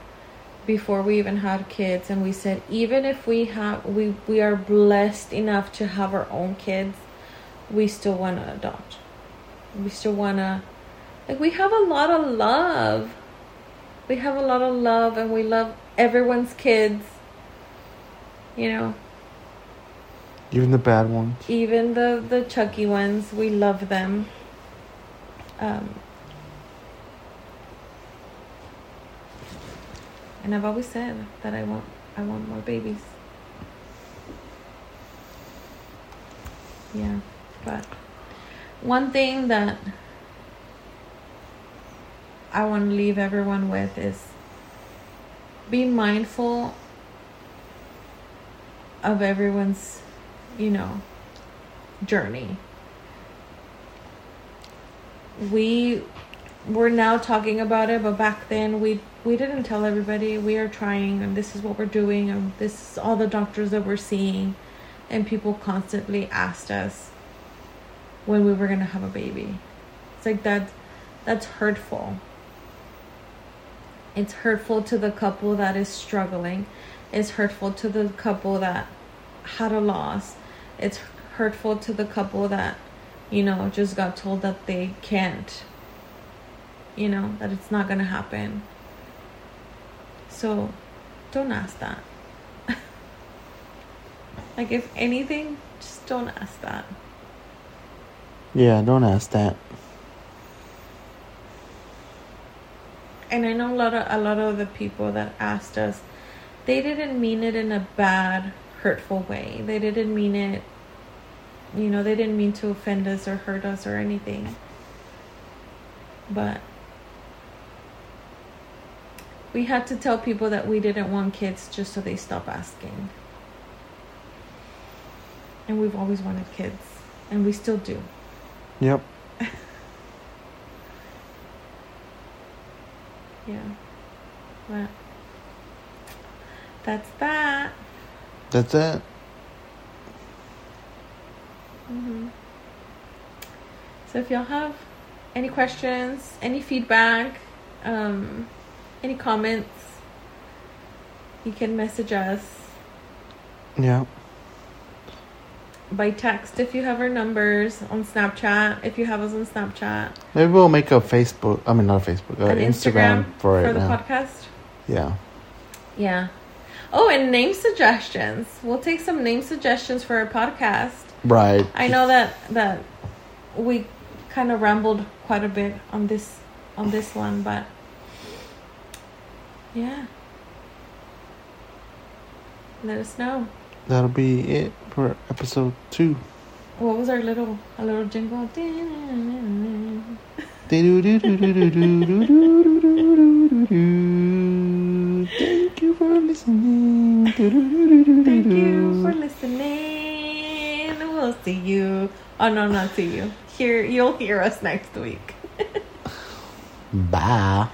[SPEAKER 1] before we even had kids and we said even if we have we we are blessed enough to have our own kids we still want to adopt we still want to like we have a lot of love. We have a lot of love and we love everyone's kids. You know?
[SPEAKER 2] Even the bad ones.
[SPEAKER 1] even the the chucky ones. We love them. Um and i've always said that i want i want more babies. Yeah but one thing that i want to leave everyone with is be mindful of everyone's you know journey. We we're now talking about it but back then we we didn't tell everybody we are trying and this is what we're doing and this is all the doctors that we're seeing and people constantly asked us when we were to have a baby. It's like that that's hurtful. It's hurtful to the couple that is struggling. It's hurtful to the couple that had a loss. It's hurtful to the couple that you know just got told that they can't you know that it's not going to happen. So don't ask that. *laughs* like, if anything, just don't ask that.
[SPEAKER 2] Yeah, don't ask that.
[SPEAKER 1] And I know a lot of a lot of the people that asked us, they didn't mean it in a bad, hurtful way. They didn't mean it. You know, they didn't mean to offend us or hurt us or anything. But we had to tell people that we didn't want kids just so they stop asking. And we've always wanted kids, and we still do.
[SPEAKER 2] Yep. *laughs*
[SPEAKER 1] Yeah. But that's that.
[SPEAKER 2] That's it.
[SPEAKER 1] hmm So if y'all have any questions, any feedback, um, any comments, you can message us
[SPEAKER 2] Yeah.
[SPEAKER 1] By text if you have our numbers on Snapchat. If you have us on Snapchat,
[SPEAKER 2] Maybe we'll make a Facebook. I mean, not a Facebook. Uh,
[SPEAKER 1] an
[SPEAKER 2] Instagram, for it
[SPEAKER 1] the
[SPEAKER 2] now.
[SPEAKER 1] podcast.
[SPEAKER 2] Yeah.
[SPEAKER 1] Yeah. Oh, and name suggestions. We'll take some name suggestions for our podcast.
[SPEAKER 2] Right.
[SPEAKER 1] I know that that we kind of rambled quite a bit on this on this one, but yeah. Let us know.
[SPEAKER 2] That'll be it for episode two.
[SPEAKER 1] What was our little a little jingle? *laughs*
[SPEAKER 2] Thank you for listening.
[SPEAKER 1] Thank you for *laughs* listening. We'll see you. Oh no, not see you. Here you'll hear us next week. *laughs*
[SPEAKER 2] Bye.